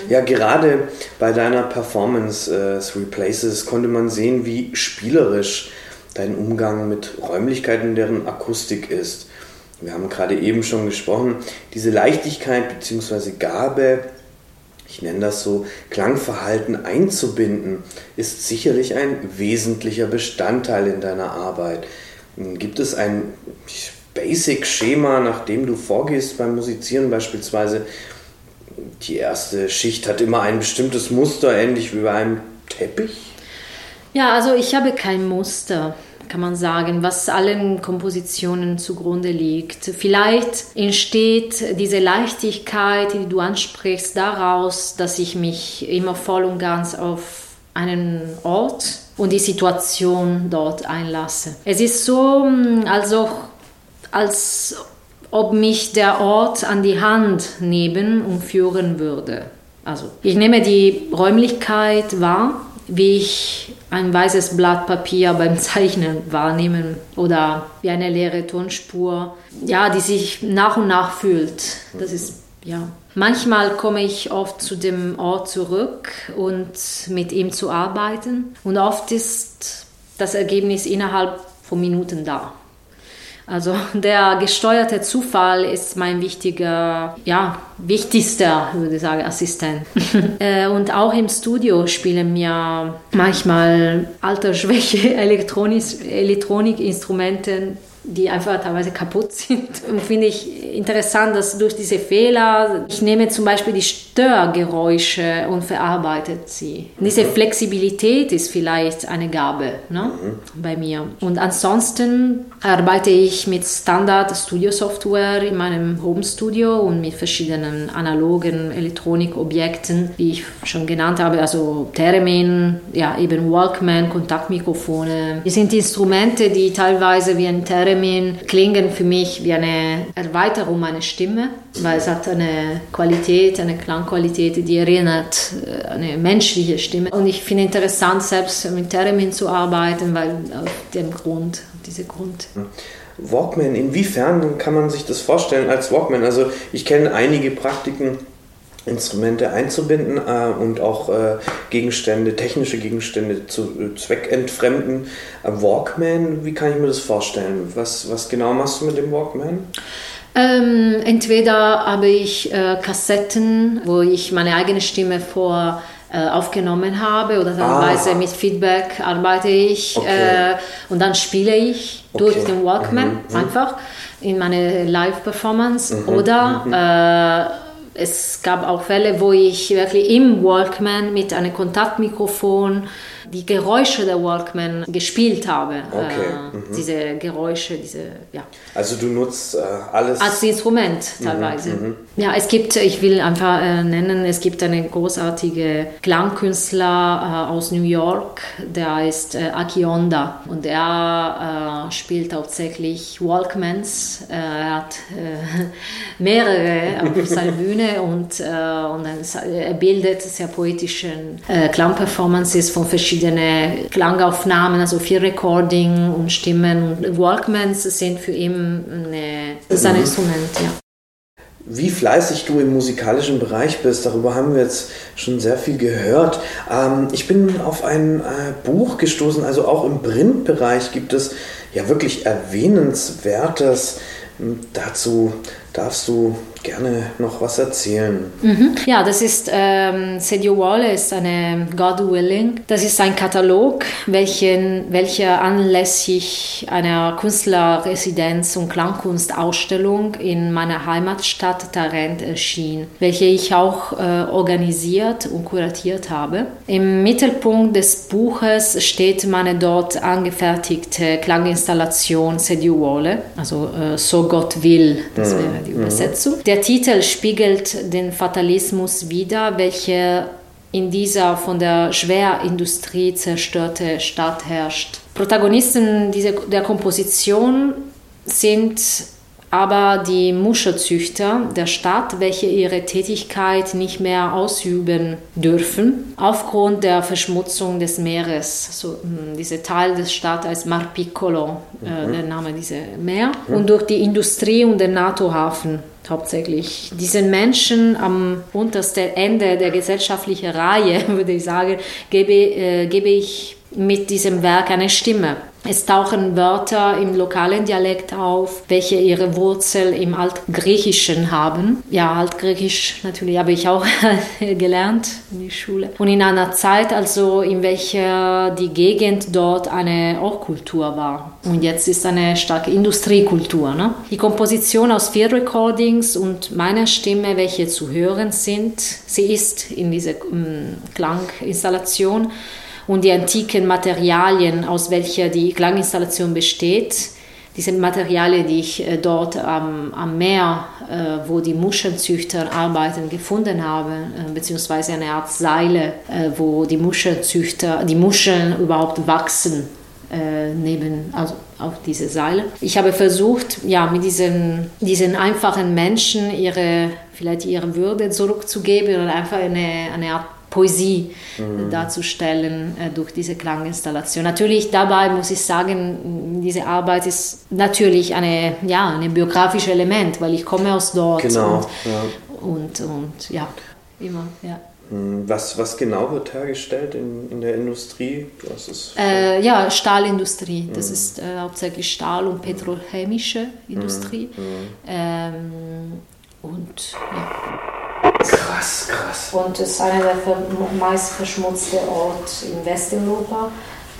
Ja, gerade bei deiner Performance äh, Three Places konnte man sehen, wie spielerisch dein Umgang mit Räumlichkeiten, deren Akustik ist. Wir haben gerade eben schon gesprochen, diese Leichtigkeit bzw. Gabe, ich nenne das so, Klangverhalten einzubinden, ist sicherlich ein wesentlicher Bestandteil in deiner Arbeit. Gibt es ein Basic-Schema, nach dem du vorgehst beim Musizieren beispielsweise? Die erste Schicht hat immer ein bestimmtes Muster, ähnlich wie bei einem Teppich? Ja, also ich habe kein Muster kann man sagen, was allen Kompositionen zugrunde liegt. Vielleicht entsteht diese Leichtigkeit, die du ansprichst, daraus, dass ich mich immer voll und ganz auf einen Ort und die Situation dort einlasse. Es ist so, also, als ob mich der Ort an die Hand nehmen und führen würde. Also ich nehme die Räumlichkeit wahr wie ich ein weißes Blatt Papier beim Zeichnen wahrnehmen oder wie eine leere Tonspur, ja, die sich nach und nach fühlt. Das ist ja. Manchmal komme ich oft zu dem Ort zurück und mit ihm zu arbeiten und oft ist das Ergebnis innerhalb von Minuten da. Also der gesteuerte Zufall ist mein wichtiger, ja, wichtigster, würde ich sagen, Assistent. Äh, und auch im Studio spielen mir manchmal Altersschwäche Elektronikinstrumente die einfach teilweise kaputt sind. Und finde ich interessant, dass durch diese Fehler, ich nehme zum Beispiel die Störgeräusche und verarbeite sie. Diese Flexibilität ist vielleicht eine Gabe ne, mhm. bei mir. Und ansonsten arbeite ich mit Standard-Studio-Software in meinem Home-Studio und mit verschiedenen analogen Elektronikobjekten, wie ich schon genannt habe, also Theremin, ja eben Walkman, Kontaktmikrofone. Das sind Instrumente, die teilweise wie ein Theremin Theremin klingen für mich wie eine Erweiterung meiner Stimme, weil es hat eine Qualität, eine Klangqualität, die erinnert äh, eine menschliche Stimme. Und ich finde interessant, selbst mit Theremin zu arbeiten, weil auf dem Grund, auf diesem Grund. Walkman, inwiefern kann man sich das vorstellen als Walkman? Also ich kenne einige Praktiken, Instrumente einzubinden äh, und auch äh, Gegenstände, technische Gegenstände zu äh, zweckentfremden. Walkman, wie kann ich mir das vorstellen? Was, was genau machst du mit dem Walkman? Ähm, entweder habe ich äh, Kassetten, wo ich meine eigene Stimme vor äh, aufgenommen habe oder teilweise ah. mit Feedback arbeite ich okay. Äh, und dann spiele ich okay. durch den Walkman mhm. mhm. einfach in meine Live-Performance mhm. oder mhm es gab auch Fälle, wo ich wirklich im Walkman mit einem Kontaktmikrofon die Geräusche der Walkman gespielt habe. Okay. Äh, mhm. Diese Geräusche, diese, ja. Also du nutzt äh, alles. Als Instrument mhm, teilweise. Mhm. Ja, es gibt, ich will einfach äh, nennen, es gibt einen großartigen Klangkünstler äh, aus New York, der ist äh, Aki Onda und er äh, spielt hauptsächlich Walkmans. er hat mehrere auf seiner Bühne und, und er bildet sehr poetische Klangperformances von verschiedenen verschiedene Klangaufnahmen, also viel Recording und Stimmen. Und Walkmans sind für ihn eine, sein mhm. Instrument, ja. Wie fleißig du im musikalischen Bereich bist, darüber haben wir jetzt schon sehr viel gehört. Ähm, ich bin auf ein äh, Buch gestoßen, also auch im Printbereich gibt es ja wirklich erwähnenswertes. Dazu darfst du gerne noch was erzählen. Mhm. Ja, das ist ähm, Sedio Wallace, eine God Willing. Das ist ein Katalog, welchen, welcher anlässlich einer Künstlerresidenz und Klangkunstausstellung in meiner Heimatstadt Tarent erschien, welche ich auch äh, organisiert und kuratiert habe. Im Mittelpunkt des Buches steht meine dort angefertigte Klanginstallation Sedio Wale, also äh, So Gott will, das mhm. wäre die mhm. Der Titel spiegelt den Fatalismus wider, welcher in dieser von der Schwerindustrie zerstörte Stadt herrscht. Protagonisten dieser, der Komposition sind aber die Muschelzüchter der Stadt, welche ihre Tätigkeit nicht mehr ausüben dürfen, aufgrund der Verschmutzung des Meeres. So, hm, dieser Teil der Stadt heißt Mar Piccolo, äh, Mhm. der Name dieser Meer, und durch die Industrie und den NATO-Hafen hauptsächlich. Diesen Menschen am untersten Ende der gesellschaftlichen Reihe, würde ich sagen, gebe, äh, gebe ich mit diesem Werk eine Stimme. Es tauchen Wörter im lokalen Dialekt auf, welche ihre Wurzel im Altgriechischen haben. Ja, Altgriechisch natürlich habe ich auch gelernt in der Schule. Und in einer Zeit also, in welcher die Gegend dort eine Hochkultur war. Und jetzt ist eine starke Industriekultur. Ne? Die Komposition aus vier Recordings und meiner Stimme, welche zu hören sind, sie ist in dieser ähm, Klanginstallation und die antiken Materialien, aus welcher die Klanginstallation besteht. Diese Materialien, die ich äh, dort am, am Meer, äh, wo die Muschelzüchter arbeiten, gefunden habe, äh, beziehungsweise eine Art Seile, äh, wo die Muschelzüchter, die Muscheln überhaupt wachsen äh, neben, also auf diese Seile. Ich habe versucht, ja, mit diesen, diesen einfachen Menschen ihre, vielleicht ihre Würde zurückzugeben oder einfach eine, eine Art Poesie Mhm. darzustellen äh, durch diese Klanginstallation. Natürlich dabei muss ich sagen, diese Arbeit ist natürlich eine, ja, ein biografisches Element, weil ich komme aus dort Genau, und, ja. und, und ja, immer, ja. Hm, Was, was genau wird hergestellt in, in der Industrie? Äh, ja, Stahlindustrie. Das Mhm. ist äh, hauptsächlich Stahl- und petrochemische Industrie. Mhm. Ähm, und ja. Krass, krass. Und es ist einer der meist verschmutzten Orte in Westeuropa.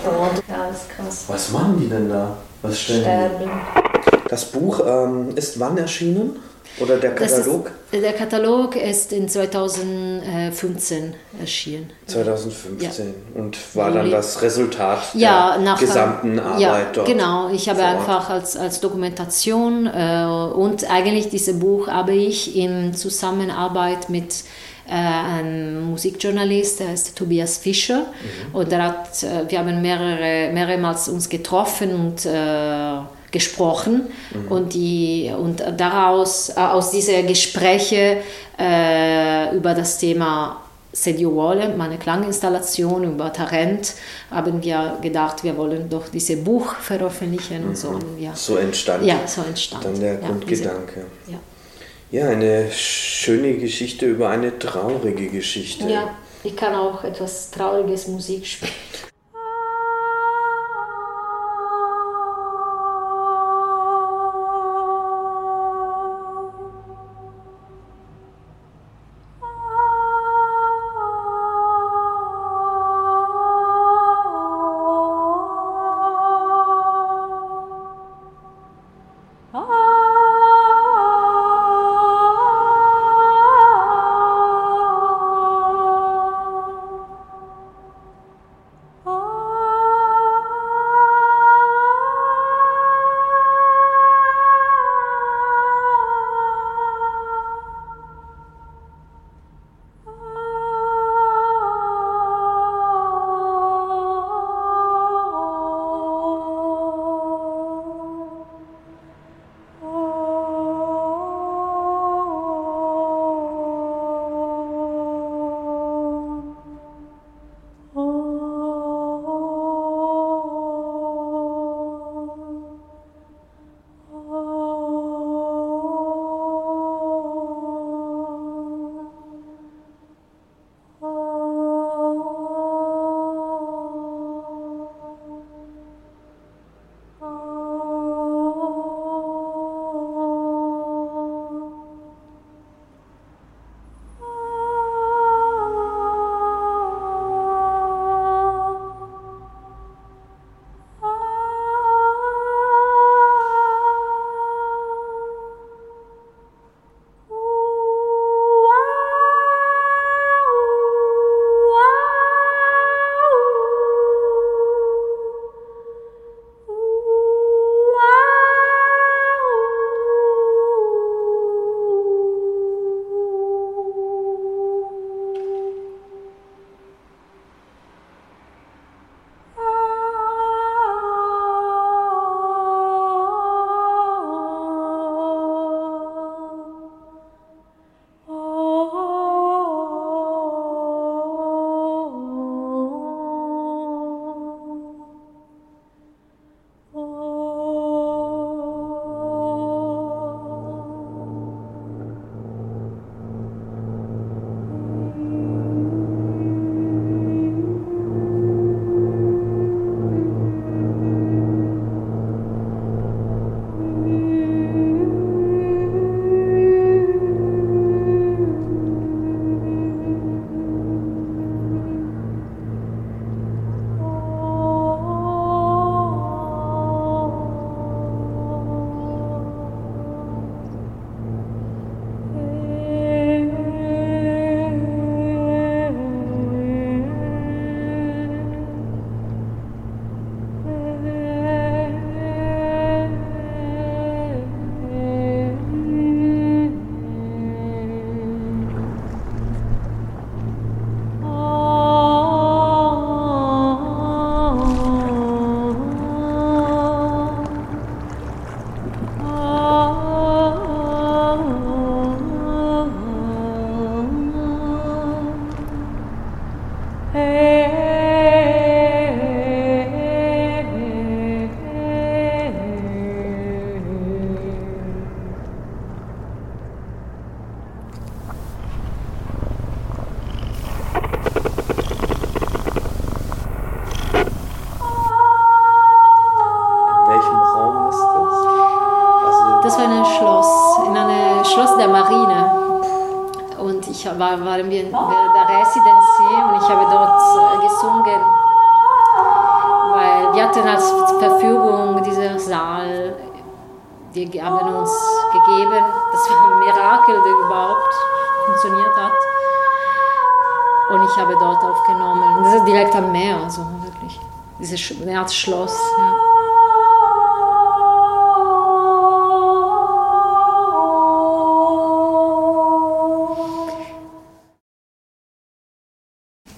Und ja, ist krass. Was machen die denn da? Was stellen Sterben. die? Das Buch ähm, ist wann erschienen? Oder der Katalog? Ist, der Katalog ist in 2015 erschienen. 2015. Und war dann das Resultat ja, der nach gesamten Arbeit ja, dort. Genau, ich habe einfach als, als Dokumentation äh, und eigentlich dieses Buch habe ich in Zusammenarbeit mit äh, einem Musikjournalist, der heißt Tobias Fischer. Mhm. Und der hat, äh, wir haben mehrere, mehrmals uns getroffen und äh, gesprochen Mhm. und, die, und daraus, äh, aus diesen Gesprächen äh, über das Thema Sedio Wolle, meine Klanginstallation über Tarent, haben wir gedacht, wir wollen doch dieses Buch veröffentlichen und so. Und ja. Mhm. So entstand Ja, so entstand. dann der Ja, Grundgedanke. diese- Ja, eine schöne Geschichte über eine traurige Geschichte. Ja, ich kann auch etwas trauriges Musik spielen.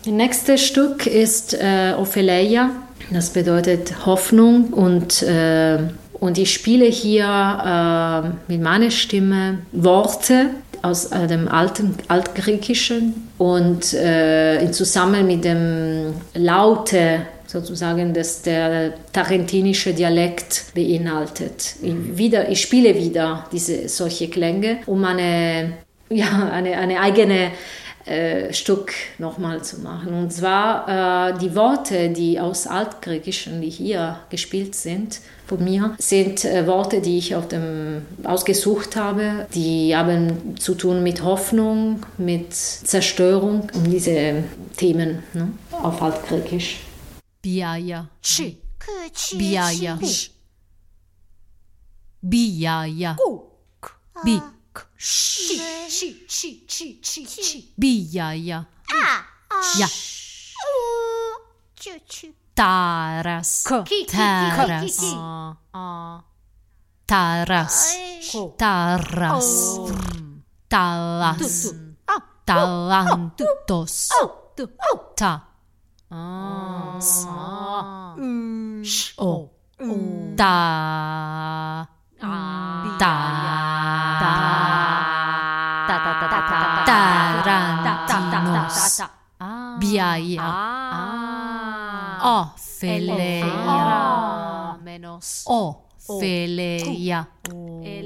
Das nächste Stück ist äh, Ophelia. Das bedeutet Hoffnung und, äh, und ich spiele hier äh, mit meiner Stimme Worte aus äh, dem alten Altgriechischen und äh, in Zusammen mit dem Laute sozusagen, das der tarentinische Dialekt beinhaltet. Ich, wieder, ich spiele wieder diese solche Klänge, um eine, ja, eine, eine eigene äh, Stück nochmal zu machen. Und zwar äh, die Worte, die aus Altgriechischen, die hier gespielt sind, von mir, sind äh, Worte, die ich auf dem, ausgesucht habe. Die haben zu tun mit Hoffnung, mit Zerstörung, um diese Themen ne, auf Altgriechisch. Biaia. Biaia. Biaia. Bi. Ş, ş, ş, ş, ş, ş. ya. A. Ja. U. Č, č. Taras. K. Taras. A. A. Ah, ah. Taras. Taras. Talas. Talantos. Ta. O. Oh. Ta. Ta. Ta. Biaia. Ophelia. Menos. Ophelia.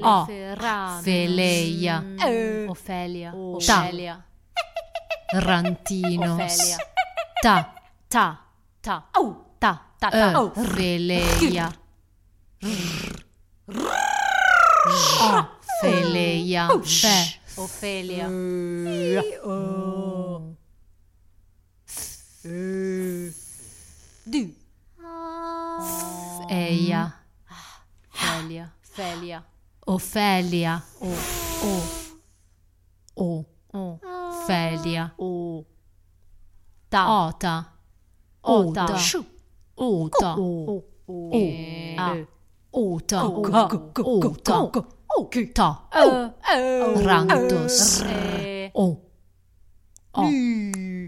Ophelia. Ophelia. Ta. Ophelia. Rantinos. Ophelia. Ta. Ta. Ta. Ta. Ta. Ta. Ophelia. Ophelia. Fe. Eh. Du. Eia. Felia. Felia. Ofelia. O. O. O. Felia. O. Ta. Ota. Ota. Ota. O. O. A. Ota. Ota. Ota. Ota. Rantos. O. 哦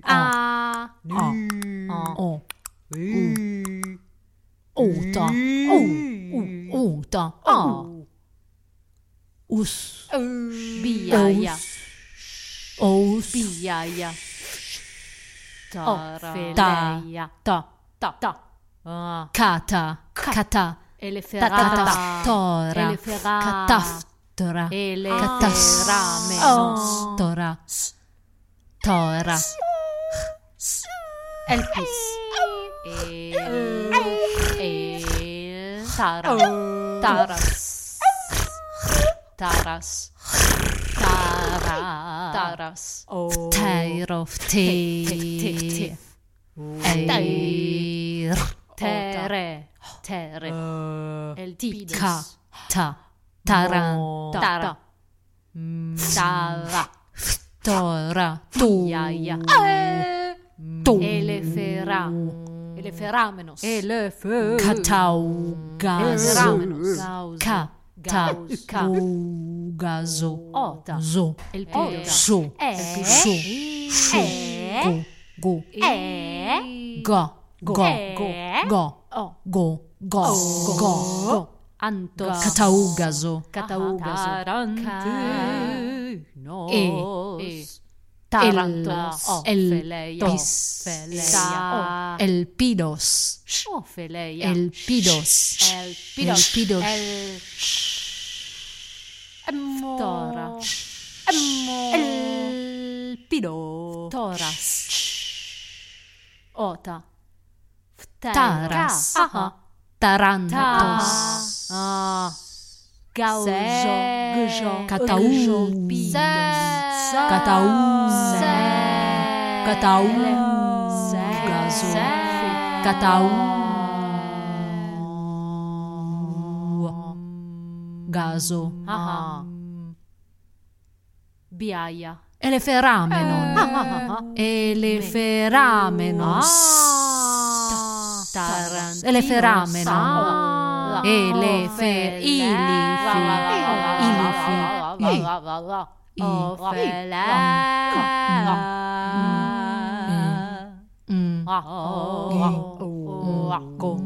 啊哦哦哦哦的哦哦的哦，乌斯比呀呀，哦比呀呀，哦哒呀哒哒哒啊，卡塔卡塔，塔塔，tora，cataftora，catastora。Tara. الكيس تارس تارس تارس تارس تعرف تي تير تير تير الديكا تا تاران تارا تارا Tora, tu, iaia, eh, tu, elefera, eleferamenos, elefe, catau, gaso, ca, ta, ca, gaso, ota, zo, el pedo, so, so, so, go, go, e, ga, go, go, go, go, go, go, go, antos, cataugaso, cataugaso, Tarantinos. E. Tarantos. El Ophelia. pis. Ophelia. El pidos. Ophelia. El pidos. El pidos. El pidos. El Tora. El pido. Toras. Ota. Taras. Aha. Tarantos. Gaujo, Gjo, Kataou, Kataou, Kataou, Gazo, Kataou, Gazo, ah, ah. Biaia. Eleferamenon. Eleferamenos. Eh. Ah. Tarantino. Eleferamenon. 了，类费一里费一里费一回来，嗯，哇公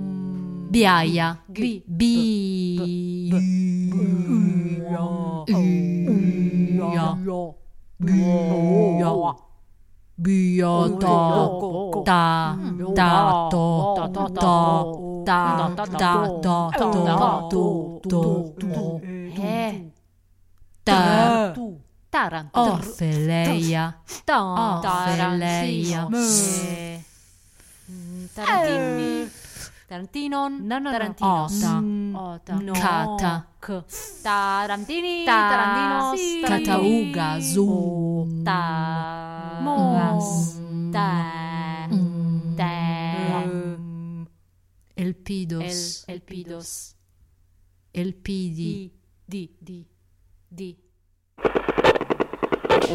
，bia 呀，bi 鱼呀鱼呀鱼呀。Biotopo da dato do da da do do do da Taranto Orfeleia Orfeleia Tarantini Tarantinon Tarantinos Ota Cata Tarantini Tarantinos Catauga Zoom Mos. Ta. Ta. Elpidos. El, elpidos. Elpidi. Di. Di. Di.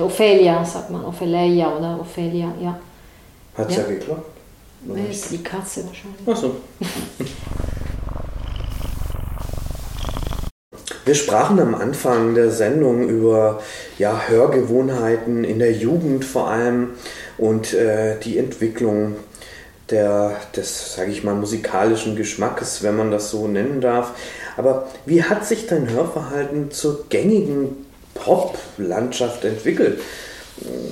Ophelia, sagt man, Ophelia oder Ophelia, ja. Hat's ja, Ja. geklappt. Das ist die Katze wahrscheinlich. Ach so. Wir sprachen am Anfang der Sendung über ja, Hörgewohnheiten in der Jugend vor allem und äh, die Entwicklung der, des, sage ich mal, musikalischen Geschmackes, wenn man das so nennen darf. Aber wie hat sich dein Hörverhalten zur gängigen Pop-Landschaft entwickelt?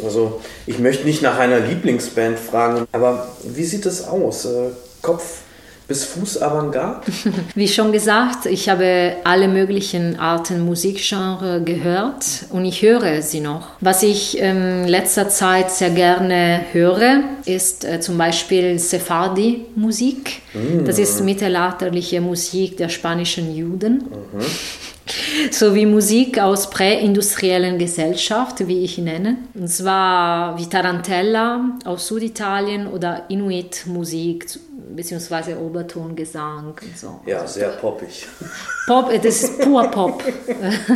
Also, ich möchte nicht nach einer Lieblingsband fragen, aber wie sieht es aus? Äh, Kopf bis Fuß Avantgarde? Wie schon gesagt, ich habe alle möglichen Arten Musikgenre gehört und ich höre sie noch. Was ich in letzter Zeit sehr gerne höre, ist äh, zum Beispiel Sephardi-Musik. Das ist mittelalterliche Musik der spanischen Juden. sowie Musik aus präindustriellen Gesellschaft, wie ich nenne. Und zwar wie Tarantella aus Süditalien oder Inuit-Musik beziehungsweise Obertongesang und so. Ja, sehr poppig. Pop, das ist pur Pop.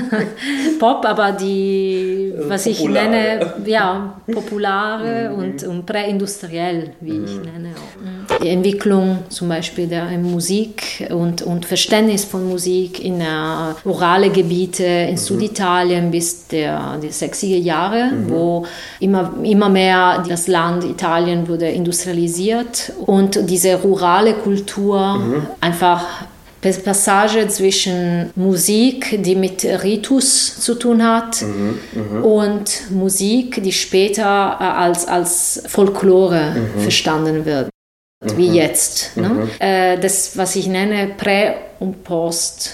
Pop, aber die, was ich Populare. nenne, ja, populare und, und präindustriell, wie ich nenne auch. Die Entwicklung zum Beispiel der Musik und, und Verständnis von Musik in äh, rurale Gebiete in Süditalien bis der, die 60er Jahre, wo immer, immer mehr das Land Italien wurde industrialisiert und diese rurale Kultur einfach Passage zwischen Musik, die mit Ritus zu tun hat, und Musik, die später äh, als, als Folklore verstanden wird. Wie jetzt. Ne? Äh, das, was ich nenne, Prä- und Post.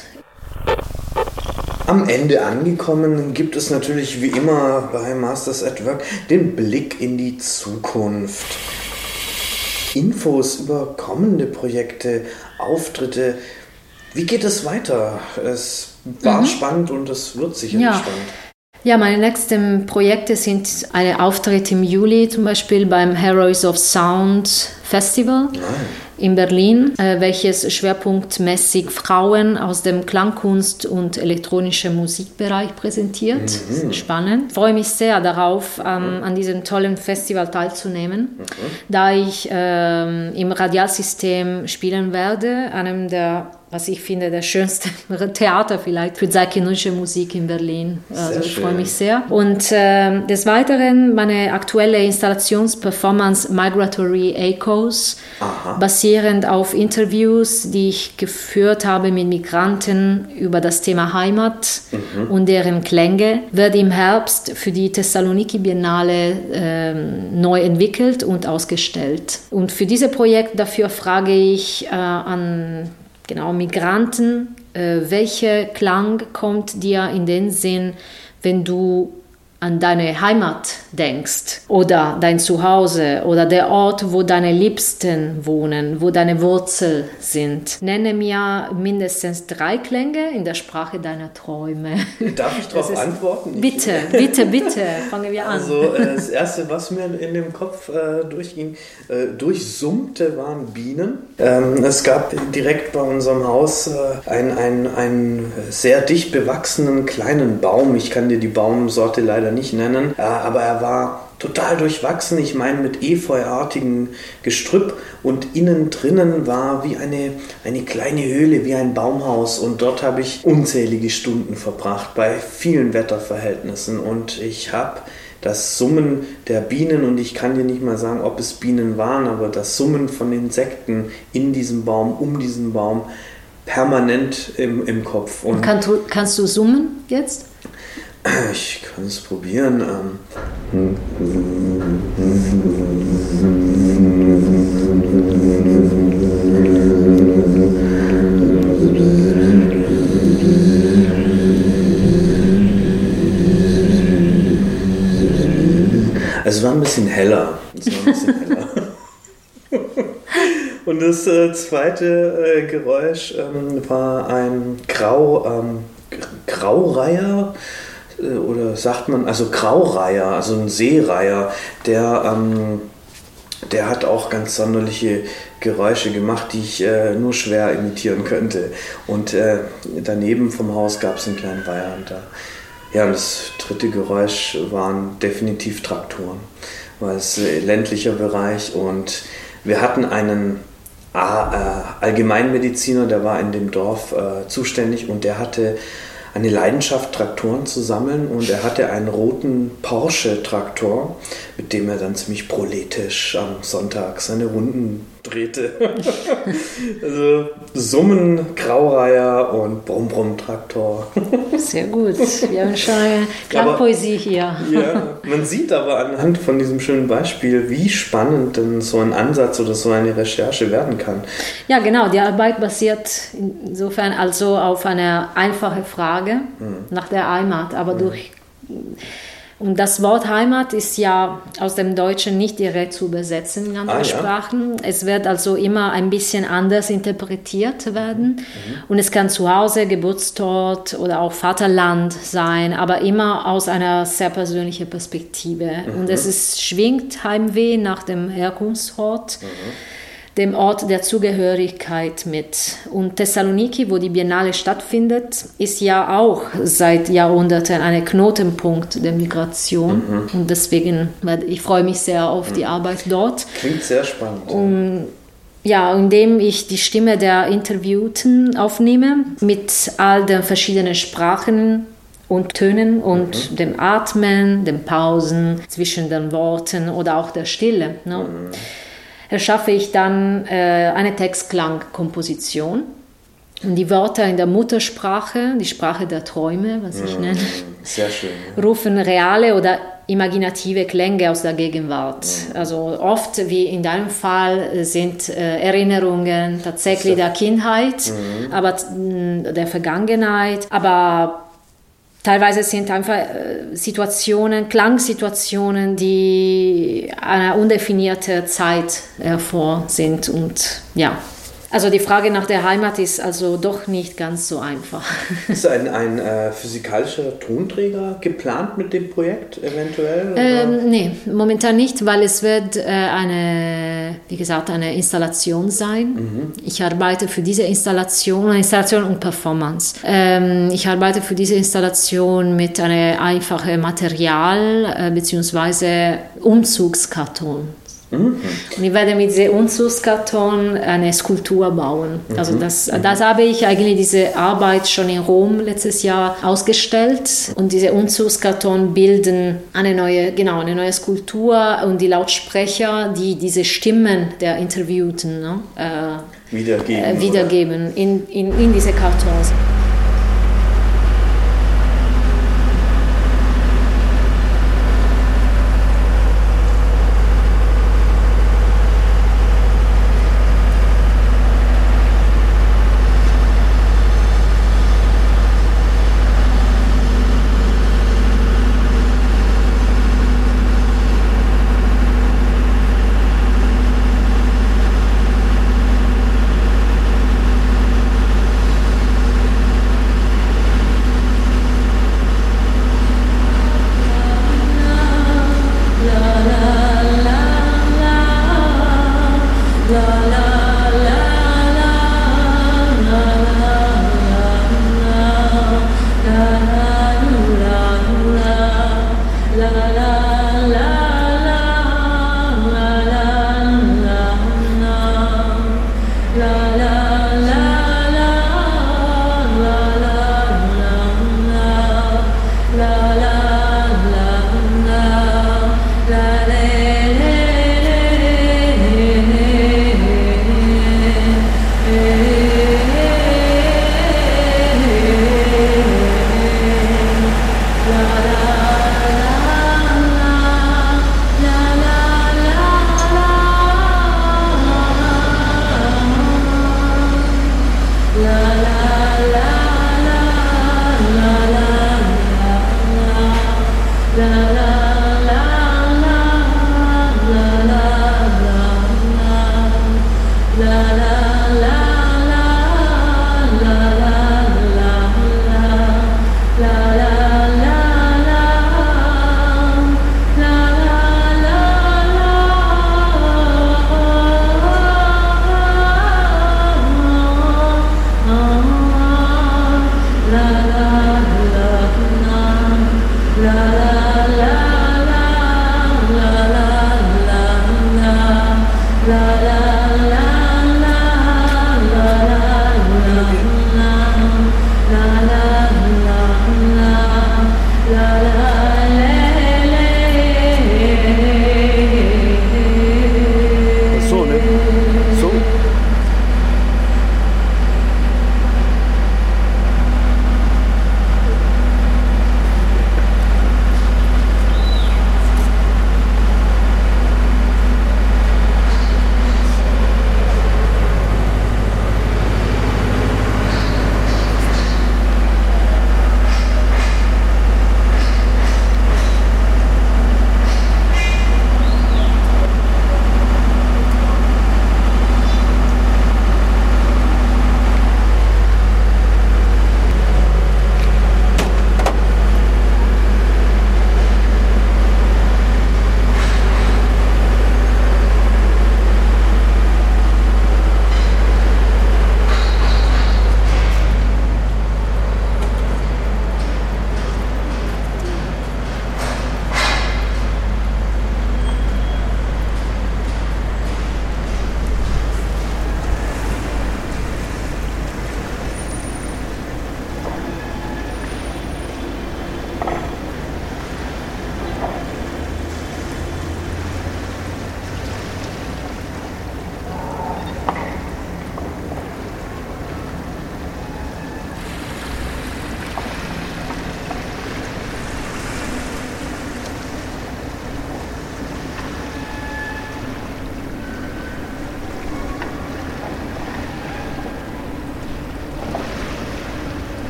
Am Ende angekommen gibt es natürlich wie immer bei Masters at Work den Blick in die Zukunft. Infos über kommende Projekte, Auftritte. Wie geht es weiter? Es war spannend und es wird sicherlich Ja. spannend. Ja, meine nächsten Projekte sind eine Auftritt im Juli zum Beispiel beim Heroes of Sound Festival in Berlin, äh, welches schwerpunktmäßig Frauen aus dem Klangkunst- und elektronischen Musikbereich präsentiert. Spannend. Ich freue mich sehr darauf, ähm, an diesem tollen Festival teilzunehmen, da ich ähm, im Radialsystem spielen werde, einem der was ich finde, der schönste Theater vielleicht für zeitgenössische Musik in Berlin. Also ich freue mich sehr. Und ähm, des Weiteren meine aktuelle Installationsperformance Migratory Echoes, basierend auf Interviews, die ich geführt habe mit Migranten über das Thema Heimat und deren Klänge, wird im Herbst für die Thessaloniki Biennale ähm, neu entwickelt und ausgestellt. Und für dieses Projekt dafür frage ich äh, an genau Migranten, äh, welcher Klang kommt dir in den Sinn, wenn du an deine Heimat denkst oder dein Zuhause oder der Ort, wo deine Liebsten wohnen, wo deine Wurzeln sind. Nenne mir mindestens drei Klänge in der Sprache deiner Träume. Darf ich darauf antworten? Bitte, bitte, bitte, fangen wir an. Also äh, das Erste, was mir in dem Kopf äh, durchging, äh, durchsummte, waren Bienen. Ähm, es gab direkt bei unserem Haus äh, einen, einen, einen sehr dicht bewachsenen kleinen Baum. Ich kann dir die Baumsorte leider nicht nennen, äh, aber er war total durchwachsen, ich meine mit efeuartigem Gestrüpp und innen drinnen war wie eine, eine kleine Höhle, wie ein Baumhaus und dort habe ich unzählige Stunden verbracht bei vielen Wetterverhältnissen und ich habe das Summen der Bienen und ich kann dir nicht mal sagen, ob es Bienen waren, aber das Summen von Insekten in diesem Baum, um diesen Baum permanent im, im Kopf. Und kannst, du, kannst du summen jetzt? Ich kann es probieren. Ähm. Also es war ein bisschen heller. Es war ein bisschen heller. Und das äh, zweite äh, Geräusch ähm, war ein Grau, ähm, Graureiher sagt man, also Graureiher, also ein Seereiher, der, ähm, der hat auch ganz sonderliche Geräusche gemacht, die ich äh, nur schwer imitieren könnte. Und äh, daneben vom Haus gab es einen kleinen Weiher. Und da, ja, und das dritte Geräusch waren definitiv Traktoren, weil es äh, ländlicher Bereich und wir hatten einen äh, Allgemeinmediziner, der war in dem Dorf äh, zuständig und der hatte eine Leidenschaft, Traktoren zu sammeln. Und er hatte einen roten Porsche-Traktor, mit dem er dann ziemlich proletisch am Sonntag seine Runden drehte. also Summen, Graureiher und Brumm-Brumm-Traktor. Sehr gut. Wir haben schon eine Klangpoesie hier. ja, man sieht aber anhand von diesem schönen Beispiel, wie spannend denn so ein Ansatz oder so eine Recherche werden kann. Ja, genau. Die Arbeit basiert insofern also auf einer einfachen Frage hm. nach der Heimat, aber hm. durch und das Wort Heimat ist ja aus dem Deutschen nicht direkt zu übersetzen in andere ah, Sprachen. Ja. Es wird also immer ein bisschen anders interpretiert werden. Mhm. Und es kann zu Hause, Geburtsort oder auch Vaterland sein, aber immer aus einer sehr persönlichen Perspektive. Mhm. Und es ist, schwingt Heimweh nach dem Herkunftsort. Mhm dem Ort der Zugehörigkeit mit. Und Thessaloniki, wo die Biennale stattfindet, ist ja auch seit Jahrhunderten ein Knotenpunkt der Migration. Mhm. Und deswegen, ich freue mich sehr auf die mhm. Arbeit dort. Klingt sehr spannend. Und ja, indem ich die Stimme der Interviewten aufnehme mit all den verschiedenen Sprachen und Tönen und mhm. dem Atmen, den Pausen zwischen den Worten oder auch der Stille. Ne? Mhm erschaffe ich dann äh, eine Textklangkomposition. Und die Wörter in der Muttersprache, die Sprache der Träume, was ich mm, nenne, schön, ja. rufen reale oder imaginative Klänge aus der Gegenwart. Mm. Also oft, wie in deinem Fall, sind äh, Erinnerungen tatsächlich der Kindheit, mm. aber der Vergangenheit, aber Teilweise sind einfach äh, Situationen, Klangsituationen, die einer undefinierten Zeit hervor sind und ja, also die Frage nach der Heimat ist also doch nicht ganz so einfach. Ist ein, ein äh, physikalischer Tonträger geplant mit dem Projekt eventuell? Ähm, nee, momentan nicht, weil es wird äh, eine, wie gesagt, eine Installation sein. Mhm. Ich arbeite für diese Installation, Installation und Performance. Ähm, ich arbeite für diese Installation mit einem einfachen Material äh, bzw. Umzugskarton. Mhm. Und ich werde mit diesem Unzugskarton eine Skulptur bauen. Mhm. Also das, das habe ich eigentlich diese Arbeit schon in Rom letztes Jahr ausgestellt. Und diese Unzugskarton bilden eine neue, genau, eine neue Skulptur und die Lautsprecher, die diese Stimmen der Interviewten ne, äh, wiedergeben, äh, wiedergeben in, in, in diese Kartons.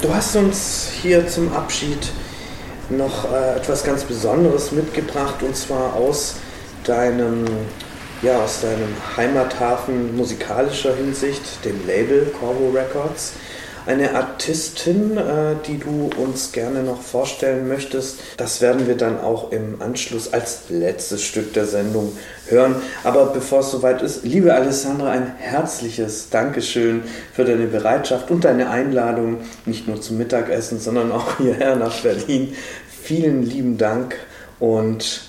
Du hast uns hier zum Abschied noch äh, etwas ganz Besonderes mitgebracht und zwar aus deinem, ja, aus deinem Heimathafen musikalischer Hinsicht, dem Label Corvo Records. Eine Artistin, äh, die du uns gerne noch vorstellen möchtest, das werden wir dann auch im Anschluss als letztes Stück der Sendung hören. Aber bevor es soweit ist, liebe Alessandra, ein herzliches Dankeschön für deine Bereitschaft und deine Einladung, nicht nur zum Mittagessen, sondern auch hierher nach Berlin. Vielen lieben Dank und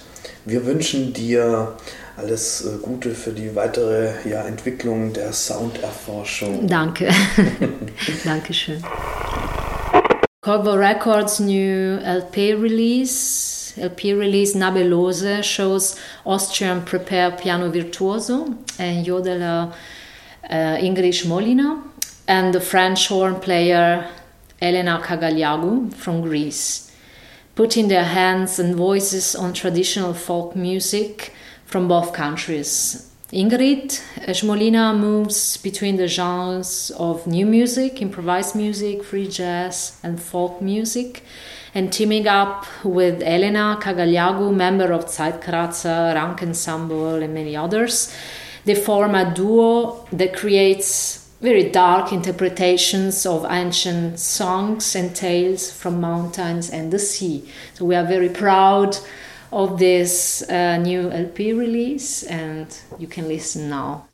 wir wünschen dir alles äh, Gute für die weitere ja, Entwicklung der Sounderforschung. Danke. Dankeschön. Corvo Records new LP release, LP release Nabelose shows Austrian prepare piano virtuoso and yodeler uh, Ingrid Molina and the French horn player Elena Kagaliagu from Greece, putting their hands and voices on traditional folk music from both countries. Ingrid Schmolina moves between the genres of new music, improvised music, free jazz, and folk music, and teaming up with Elena Kagaliagu, member of Zeitkratzer, Rank Ensemble, and many others, they form a duo that creates very dark interpretations of ancient songs and tales from mountains and the sea. So we are very proud of this uh, new LP release, and you can listen now.